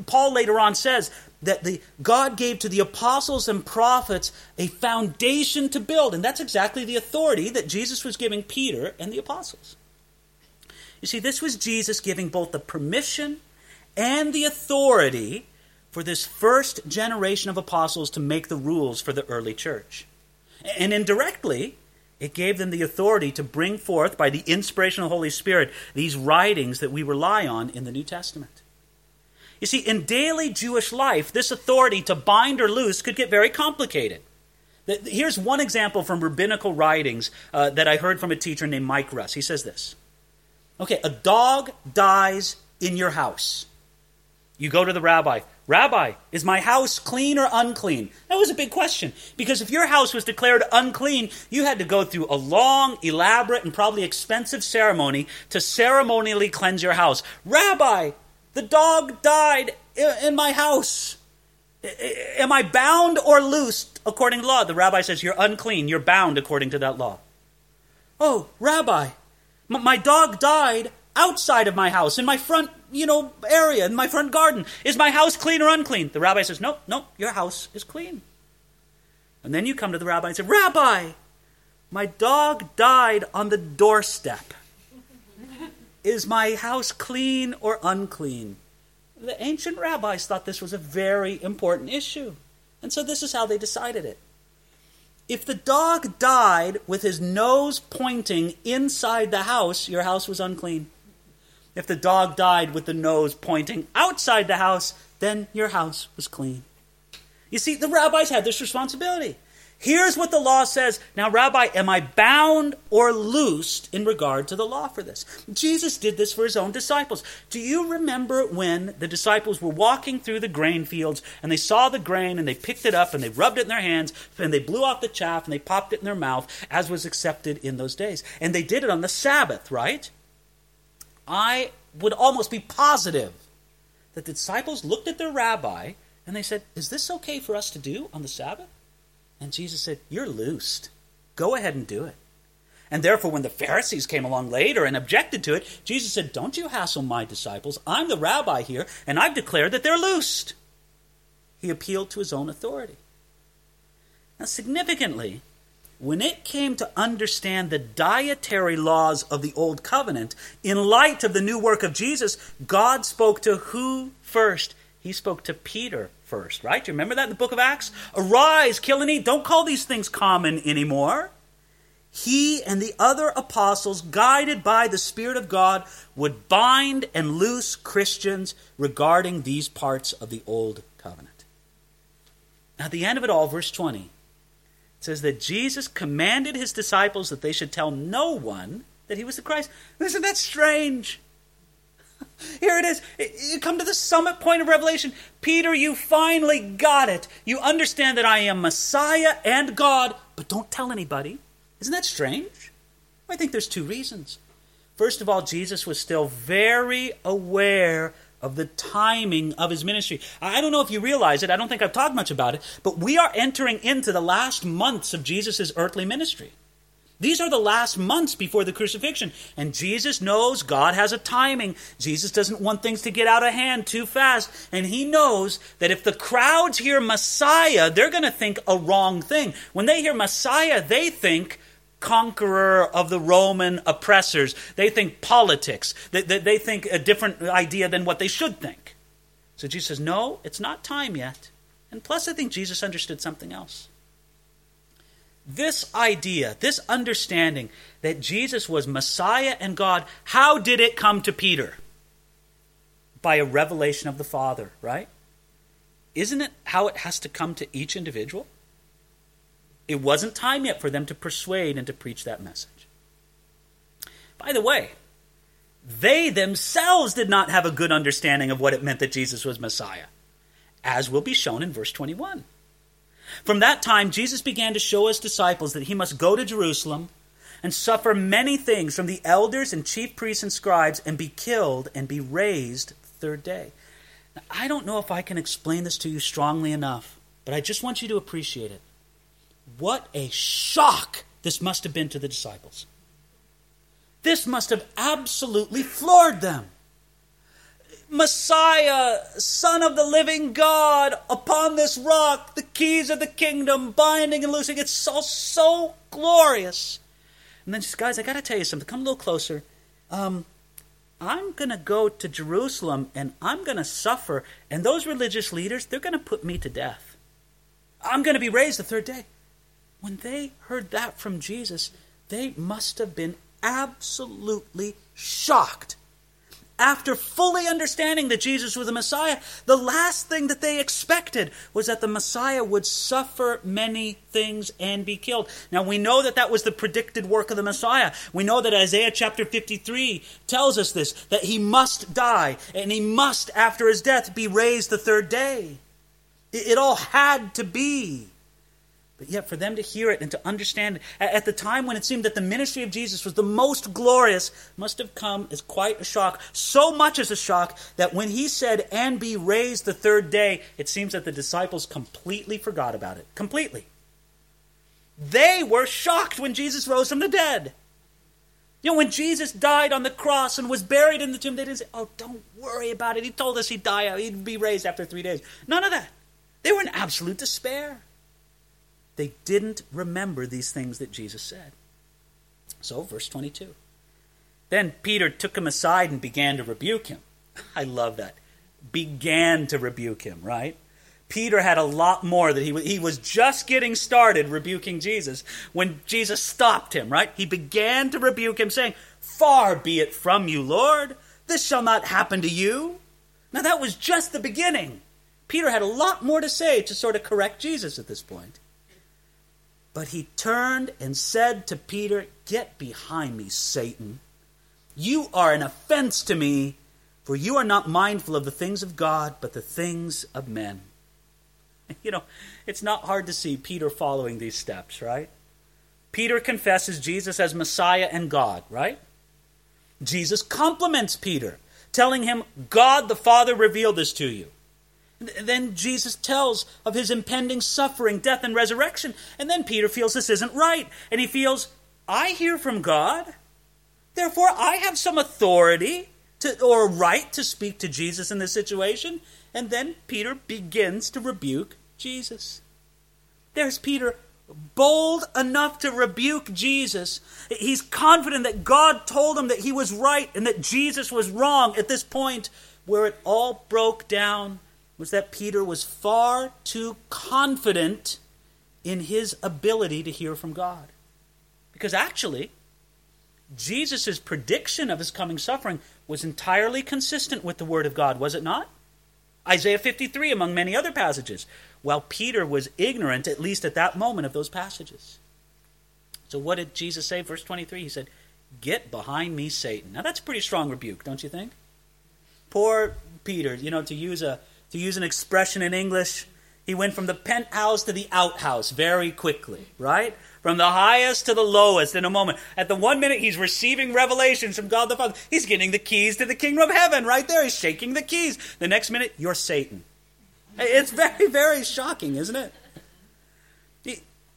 Paul later on says that the, God gave to the apostles and prophets a foundation to build. And that's exactly the authority that Jesus was giving Peter and the apostles. You see, this was Jesus giving both the permission and the authority for this first generation of apostles to make the rules for the early church. And indirectly, it gave them the authority to bring forth, by the inspiration of the Holy Spirit, these writings that we rely on in the New Testament. You see, in daily Jewish life, this authority to bind or loose could get very complicated. Here's one example from rabbinical writings uh, that I heard from a teacher named Mike Russ. He says this Okay, a dog dies in your house. You go to the rabbi. Rabbi, is my house clean or unclean? That was a big question. Because if your house was declared unclean, you had to go through a long, elaborate, and probably expensive ceremony to ceremonially cleanse your house. Rabbi, the dog died in my house. Am I bound or loosed according to law? The rabbi says, You're unclean. You're bound according to that law. Oh, rabbi, my dog died outside of my house, in my front, you know, area, in my front garden. Is my house clean or unclean? The rabbi says, No, no, your house is clean. And then you come to the rabbi and say, Rabbi, my dog died on the doorstep. Is my house clean or unclean? The ancient rabbis thought this was a very important issue. And so this is how they decided it. If the dog died with his nose pointing inside the house, your house was unclean. If the dog died with the nose pointing outside the house, then your house was clean. You see, the rabbis had this responsibility. Here's what the law says. Now, Rabbi, am I bound or loosed in regard to the law for this? Jesus did this for his own disciples. Do you remember when the disciples were walking through the grain fields and they saw the grain and they picked it up and they rubbed it in their hands and they blew out the chaff and they popped it in their mouth as was accepted in those days? And they did it on the Sabbath, right? I would almost be positive that the disciples looked at their rabbi and they said, Is this okay for us to do on the Sabbath? And Jesus said, You're loosed. Go ahead and do it. And therefore, when the Pharisees came along later and objected to it, Jesus said, Don't you hassle my disciples. I'm the rabbi here, and I've declared that they're loosed. He appealed to his own authority. Now, significantly, when it came to understand the dietary laws of the Old Covenant, in light of the new work of Jesus, God spoke to who first? He spoke to Peter first, right? You remember that in the book of Acts? Arise, kill and eat. Don't call these things common anymore. He and the other apostles, guided by the Spirit of God, would bind and loose Christians regarding these parts of the Old Covenant. Now, at the end of it all, verse 20, it says that Jesus commanded his disciples that they should tell no one that he was the Christ. Isn't that strange? Here it is. You come to the summit point of Revelation. Peter, you finally got it. You understand that I am Messiah and God, but don't tell anybody. Isn't that strange? I think there's two reasons. First of all, Jesus was still very aware of the timing of his ministry. I don't know if you realize it, I don't think I've talked much about it, but we are entering into the last months of Jesus' earthly ministry. These are the last months before the crucifixion. And Jesus knows God has a timing. Jesus doesn't want things to get out of hand too fast. And he knows that if the crowds hear Messiah, they're going to think a wrong thing. When they hear Messiah, they think conqueror of the Roman oppressors. They think politics. They, they, think a different idea than what they should think. So Jesus says, No, it's not time yet. And plus, I think Jesus understood something else. This idea, this understanding that Jesus was Messiah and God, how did it come to Peter? By a revelation of the Father, right? Isn't it how it has to come to each individual? It wasn't time yet for them to persuade and to preach that message. By the way, they themselves did not have a good understanding of what it meant that Jesus was Messiah, as will be shown in verse 21. From that time, Jesus began to show his disciples that he must go to Jerusalem and suffer many things from the elders and chief priests and scribes and be killed and be raised third day. Now, I don't know if I can explain this to you strongly enough, but I just want you to appreciate it. What a shock this must have been to the disciples. This must have absolutely floored them. Messiah, Son of the living God, upon this rock, the keys of the kingdom, binding and loosing. It's all so glorious. And then she says, guys, I got to tell you something. Come a little closer. Um, I'm going to go to Jerusalem and I'm going to suffer. And those religious leaders, they're going to put me to death. I'm going to be raised the third day. When they heard that from Jesus, they must have been absolutely shocked after fully understanding that Jesus was the Messiah, the last thing that they expected was that the Messiah would suffer many things and be killed. Now, we know that that was the predicted work of the Messiah. We know that Isaiah chapter 53 tells us this that he must die, and he must, after his death, be raised the third day. It, all had to be. But yet, for them to hear it and to understand it, at the time when it seemed that the ministry of Jesus was the most glorious, must have come as quite a shock. So much as a shock that when he said, and be raised the third day, it seems that the disciples completely forgot about it. Completely. They were shocked when Jesus rose from the dead. You know, when Jesus died on the cross and was buried in the tomb, they didn't say, Oh, don't worry about it. He told us he'd die, he'd be raised after three days. None of that. They were in absolute despair. They didn't remember these things that Jesus said. So, verse 22. Then Peter took him aside and began to rebuke him. I love that. Began to rebuke him, right? Peter had a lot more that he, he was just getting started rebuking Jesus when Jesus stopped him, right? He began to rebuke him, saying, Far be it from you, Lord. This shall not happen to you. Now, that was just the beginning. Peter had a lot more to say to sort of correct Jesus at this point. But he turned and said to Peter, Get behind me, Satan. You are an offense to me, for you are not mindful of the things of God, but the things of men. You know, it's not hard to see Peter following these steps, right? Peter confesses Jesus as Messiah and God, right? Jesus compliments Peter, telling him, God the Father revealed this to you. Then Jesus tells of his impending suffering, death, and resurrection. And then Peter feels this isn't right. And he feels, I hear from God. Therefore, I have some authority to, or right to speak to Jesus in this situation. And then Peter begins to rebuke Jesus. There's Peter, bold enough to rebuke Jesus. He's confident that God told him that he was right and that Jesus was wrong at this point where it all broke down was that Peter was far too confident in his ability to hear from God. Because actually, Jesus' prediction of his coming suffering was entirely consistent with the Word of God, was it not? Isaiah 53, among many other passages, while Peter was ignorant, at least at that moment, of those passages. So, what did Jesus say? Verse 23, he said, Get behind me, Satan. Now, that's a pretty strong rebuke, don't you think? Poor Peter, you know, to use a, to use an expression in English, he went from the penthouse to the outhouse very quickly, right? From the highest to the lowest in a moment. At the one minute, he's receiving revelations from God the Father. He's getting the keys to the kingdom of heaven right there. He's shaking the keys. The next minute, you're Satan. It's very, very shocking, isn't it?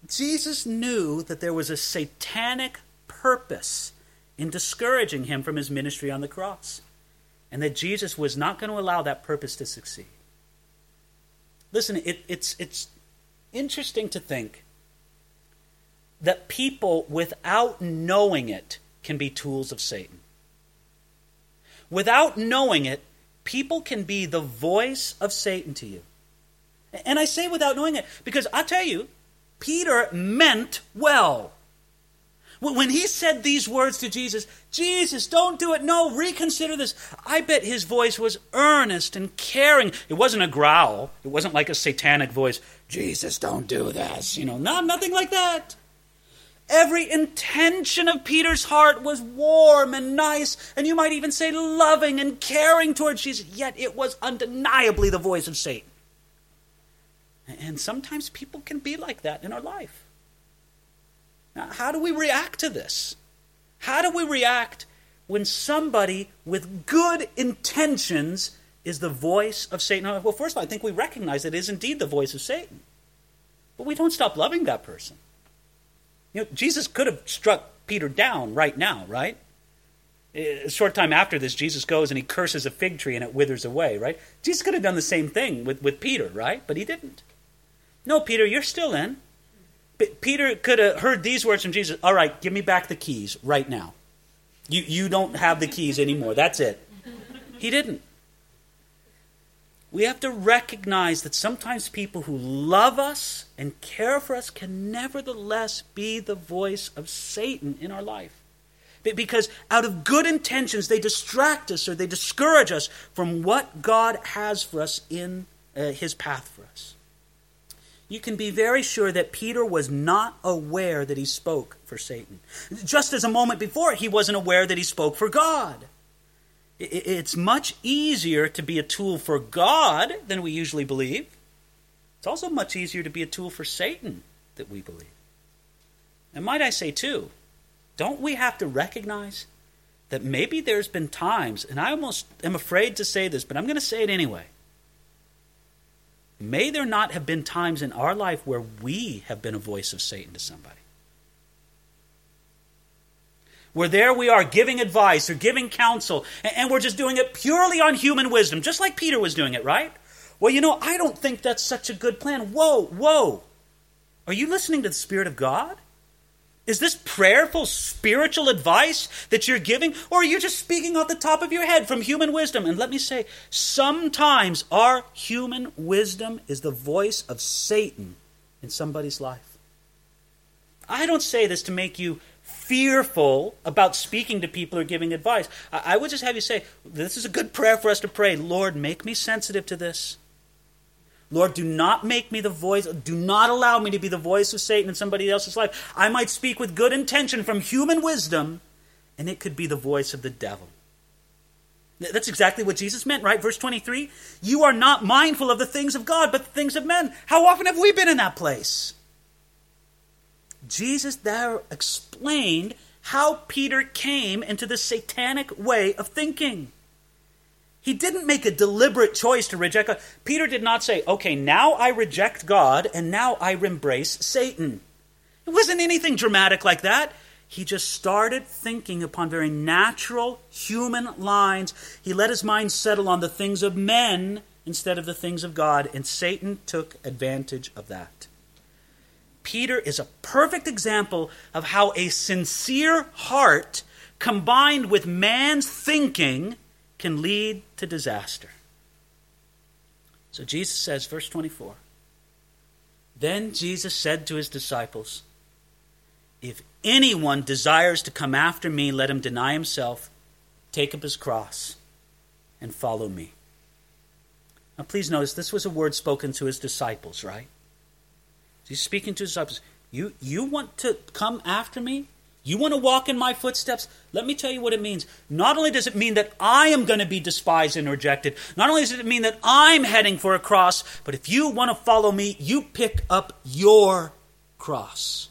Jesus knew that there was a satanic purpose in discouraging him from his ministry on the cross, and that Jesus was not going to allow that purpose to succeed. Listen, it, it's, it's interesting to think that people, without knowing it, can be tools of Satan. Without knowing it, people can be the voice of Satan to you. And I say without knowing it because I tell you, Peter meant well. When he said these words to Jesus, Jesus, don't do it. No, reconsider this. I bet his voice was earnest and caring. It wasn't a growl. It wasn't like a satanic voice. Jesus, don't do this. You know, not nothing like that. Every intention of Peter's heart was warm and nice, and you might even say loving and caring towards Jesus, yet it was undeniably the voice of Satan. And sometimes people can be like that in our life. Now, how do we react to this? How do we react when somebody with good intentions is the voice of Satan? Well, first of all, I think we recognize it is indeed the voice of Satan. But we don't stop loving that person. You know, Jesus could have struck Peter down right now, right? A short time after this, Jesus goes and he curses a fig tree and it withers away, right? Jesus could have done the same thing with, with Peter, right? But he didn't. No, Peter, you're still in. Peter could have heard these words from Jesus All right, give me back the keys right now. You, you don't have the keys anymore. That's it. He didn't. We have to recognize that sometimes people who love us and care for us can nevertheless be the voice of Satan in our life. Because out of good intentions, they distract us or they discourage us from what God has for us in uh, His path for us. You can be very sure that Peter was not aware that he spoke for Satan. Just as a moment before, he wasn't aware that he spoke for God. It's much easier to be a tool for God than we usually believe. It's also much easier to be a tool for Satan than we believe. And might I say, too, don't we have to recognize that maybe there's been times, and I almost am afraid to say this, but I'm going to say it anyway. May there not have been times in our life where we have been a voice of Satan to somebody? where there we are giving advice or giving counsel, and we're just doing it purely on human wisdom, just like Peter was doing it, right? Well, you know, I don't think that's such a good plan. Whoa, whoa. Are you listening to the Spirit of God? Is this prayerful spiritual advice that you're giving, or are you just speaking off the top of your head from human wisdom? And let me say, sometimes our human wisdom is the voice of Satan in somebody's life. I don't say this to make you fearful about speaking to people or giving advice. I, would just have you say, This is a good prayer for us to pray. Lord, make me sensitive to this. Lord, do not make me the voice, do not allow me to be the voice of Satan in somebody else's life. I might speak with good intention from human wisdom, and it could be the voice of the devil. That's exactly what Jesus meant, right? Verse 23 You are not mindful of the things of God, but the things of men. How often have we been in that place? Jesus there explained how Peter came into the satanic way of thinking. He didn't make a deliberate choice to reject God. Peter did not say, okay, now I reject God and now I embrace Satan. It wasn't anything dramatic like that. He just started thinking upon very natural human lines. He let his mind settle on the things of men instead of the things of God, and Satan took advantage of that. Peter is a perfect example of how a sincere heart combined with man's thinking can lead to disaster. So Jesus says, verse 24 Then Jesus said to his disciples, If anyone desires to come after me, let him deny himself, take up his cross, and follow me. Now, please notice this was a word spoken to his disciples, right? He's speaking to his disciples. You, you want to come after me? You want to walk in my footsteps? Let me tell you what it means. Not only does it mean that I am going to be despised and rejected, not only does it mean that I'm heading for a cross, but if you want to follow me, you pick up your cross.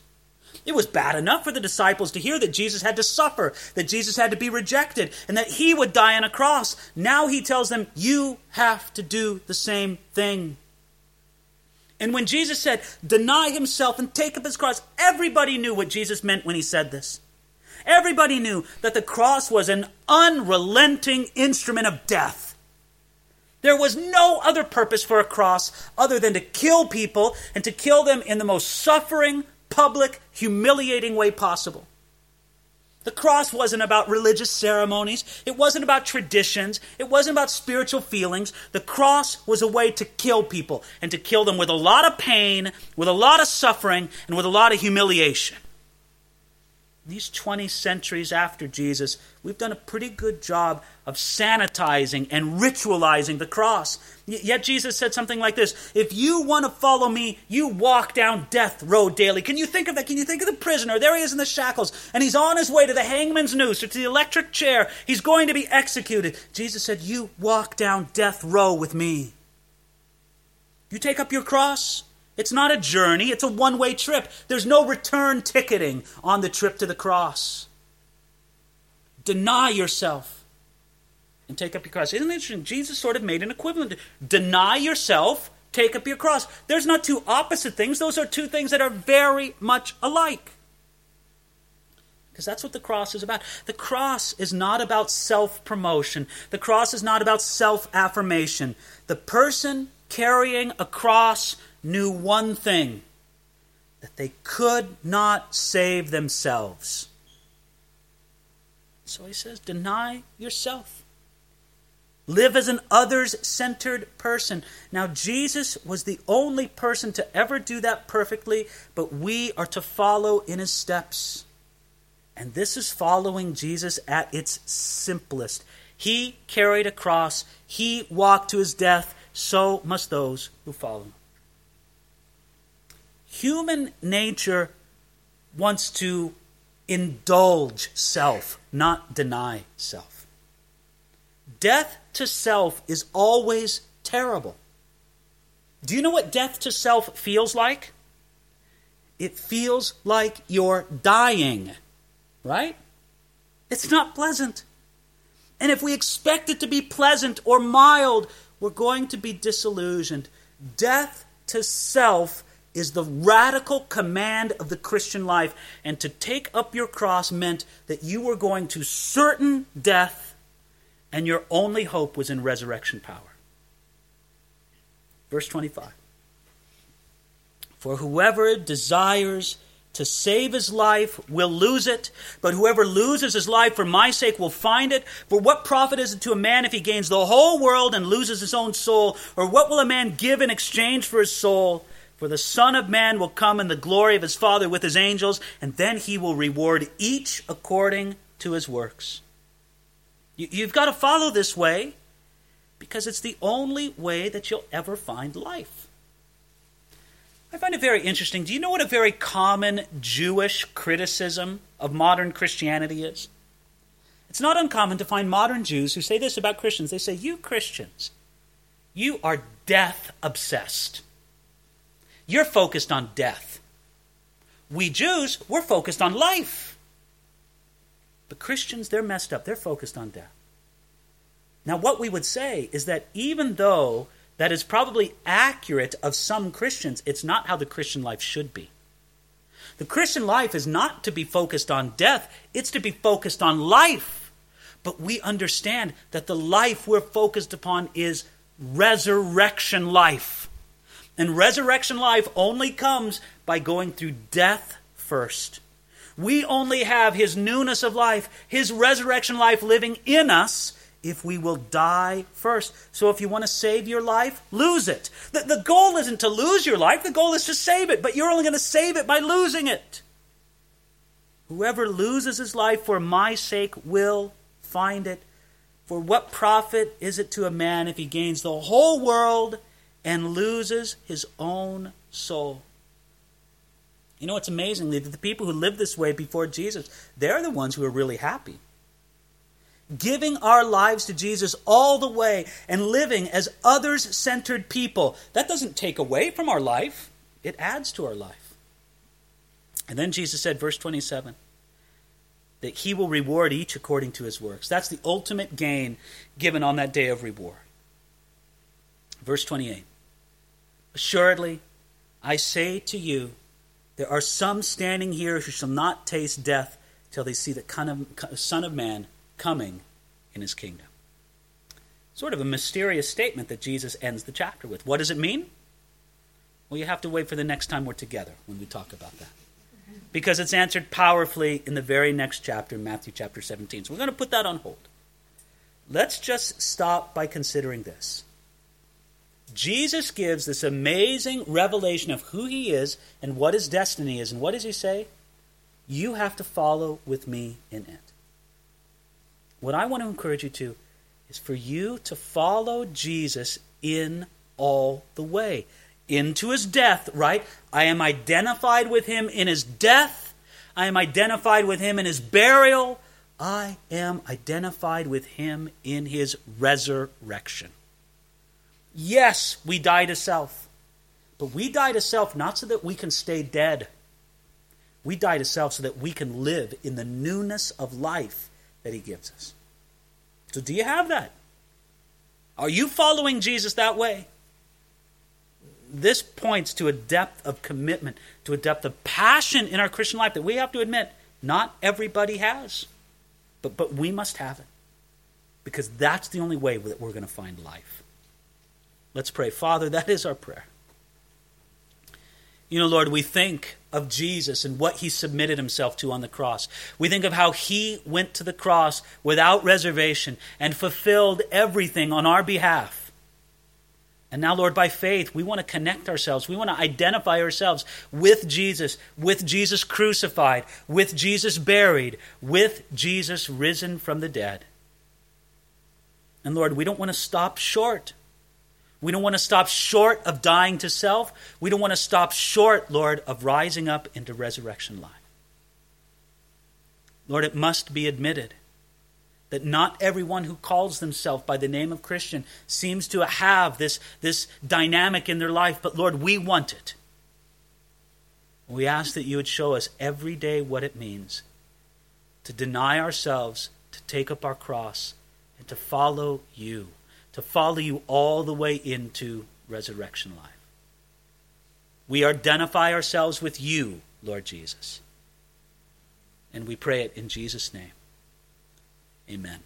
It was bad enough for the disciples to hear that Jesus had to suffer, that Jesus had to be rejected, and that he would die on a cross. Now he tells them, You have to do the same thing. And when Jesus said, deny himself and take up his cross, everybody knew what Jesus meant when he said this. Everybody knew that the cross was an unrelenting instrument of death. There was no other purpose for a cross other than to kill people and to kill them in the most suffering, public, humiliating way possible. The cross wasn't about religious ceremonies. It wasn't about traditions. It wasn't about spiritual feelings. The cross was a way to kill people and to kill them with a lot of pain, with a lot of suffering, and with a lot of humiliation. These 20 centuries after Jesus, we've done a pretty good job of sanitizing and ritualizing the cross. Yet Jesus said something like this If you want to follow me, you walk down death road daily. Can you think of that? Can you think of the prisoner? There he is in the shackles, and he's on his way to the hangman's noose or to the electric chair. He's going to be executed. Jesus said, You walk down death row with me. You take up your cross, it's not a journey, it's a one way trip. There's no return ticketing on the trip to the cross. Deny yourself and take up your cross. Isn't it interesting? Jesus sort of made an equivalent. Deny yourself, take up your cross. There's not two opposite things, those are two things that are very much alike. Because that's what the cross is about. The cross is not about self promotion, the cross is not about self affirmation. The person carrying a cross knew one thing that they could not save themselves. So he says, deny yourself. Live as an others centered person. Now, Jesus was the only person to ever do that perfectly, but we are to follow in his steps. And this is following Jesus at its simplest. He carried a cross, he walked to his death, so must those who follow him. Human nature wants to indulge self, not deny self. Death to self is always terrible. Do you know what death to self feels like? It feels like you're dying, right? It's not pleasant. And if we expect it to be pleasant or mild, we're going to be disillusioned. Death to self is the radical command of the Christian life. And to take up your cross meant that you were going to certain death, and your only hope was in resurrection power. Verse 25 For whoever desires to save his life will lose it, but whoever loses his life for my sake will find it. For what profit is it to a man if he gains the whole world and loses his own soul? Or what will a man give in exchange for his soul? For the Son of Man will come in the glory of his Father with his angels, and then he will reward each according to his works. You've got to follow this way because it's the only way that you'll ever find life. I find it very interesting. Do you know what a very common Jewish criticism of modern Christianity is? It's not uncommon to find modern Jews who say this about Christians. They say, You Christians, you are death obsessed. You're focused on death. We Jews, we're focused on life. But Christians, they're messed up. They're focused on death. Now, what we would say is that even though that is probably accurate of some Christians, it's not how the Christian life should be. The Christian life is not to be focused on death, it's to be focused on life. But we understand that the life we're focused upon is resurrection life. And resurrection life only comes by going through death first. We only have His newness of life, His resurrection life living in us if we will die first. So if you want to save your life, lose it. The, the goal isn't to lose your life, the goal is to save it, but you're only going to save it by losing it. Whoever loses his life for my sake will find it. For what profit is it to a man if he gains the whole world and loses his own soul. You know, it's amazingly that the people who lived this way before Jesus, they're the ones who are really happy. Giving our lives to Jesus all the way and living as others centered people, that doesn't take away from our life, it adds to our life. And then Jesus said, verse 27, that he will reward each according to his works. That's the ultimate gain given on that day of reward. Verse 28 Assuredly, I say to you, there are some standing here who shall not taste death till they see the Son of Man coming in his kingdom. Sort of a mysterious statement that Jesus ends the chapter with. What does it mean? Well, you have to wait for the next time we're together when we talk about that. Because it's answered powerfully in the very next chapter, Matthew chapter 17. So we're going to put that on hold. Let's just stop by considering this. Jesus gives this amazing revelation of who he is and what his destiny is. And what does he say? You have to follow with me in it. What I want to encourage you to is for you to follow Jesus in all the way. Into his death, right? I am identified with him in his death. I am identified with him in his burial. I am identified with him in his resurrection. Yes, we die to self. But we die to self not so that we can stay dead. We die to self so that we can live in the newness of life that he gives us. So, do you have that? Are you following Jesus that way? This points to a depth of commitment, to a depth of passion in our Christian life that we have to admit not everybody has. But, but we must have it because that's the only way that we're going to find life. Let's pray. Father, that is our prayer. You know, Lord, we think of Jesus and what he submitted himself to on the cross. We think of how he went to the cross without reservation and fulfilled everything on our behalf. And now, Lord, by faith, we want to connect ourselves. We want to identify ourselves with Jesus, with Jesus crucified, with Jesus buried, with Jesus risen from the dead. And Lord, we don't want to stop short. We don't want to stop short of dying to self. We don't want to stop short, Lord, of rising up into resurrection life. Lord, it must be admitted that not everyone who calls themselves by the name of Christian seems to have this, this dynamic in their life, but Lord, we want it. We ask that you would show us every day what it means to deny ourselves, to take up our cross, and to follow you to follow you all the way into resurrection life. We identify ourselves with you, Lord Jesus. And we pray it in Jesus' name. Amen.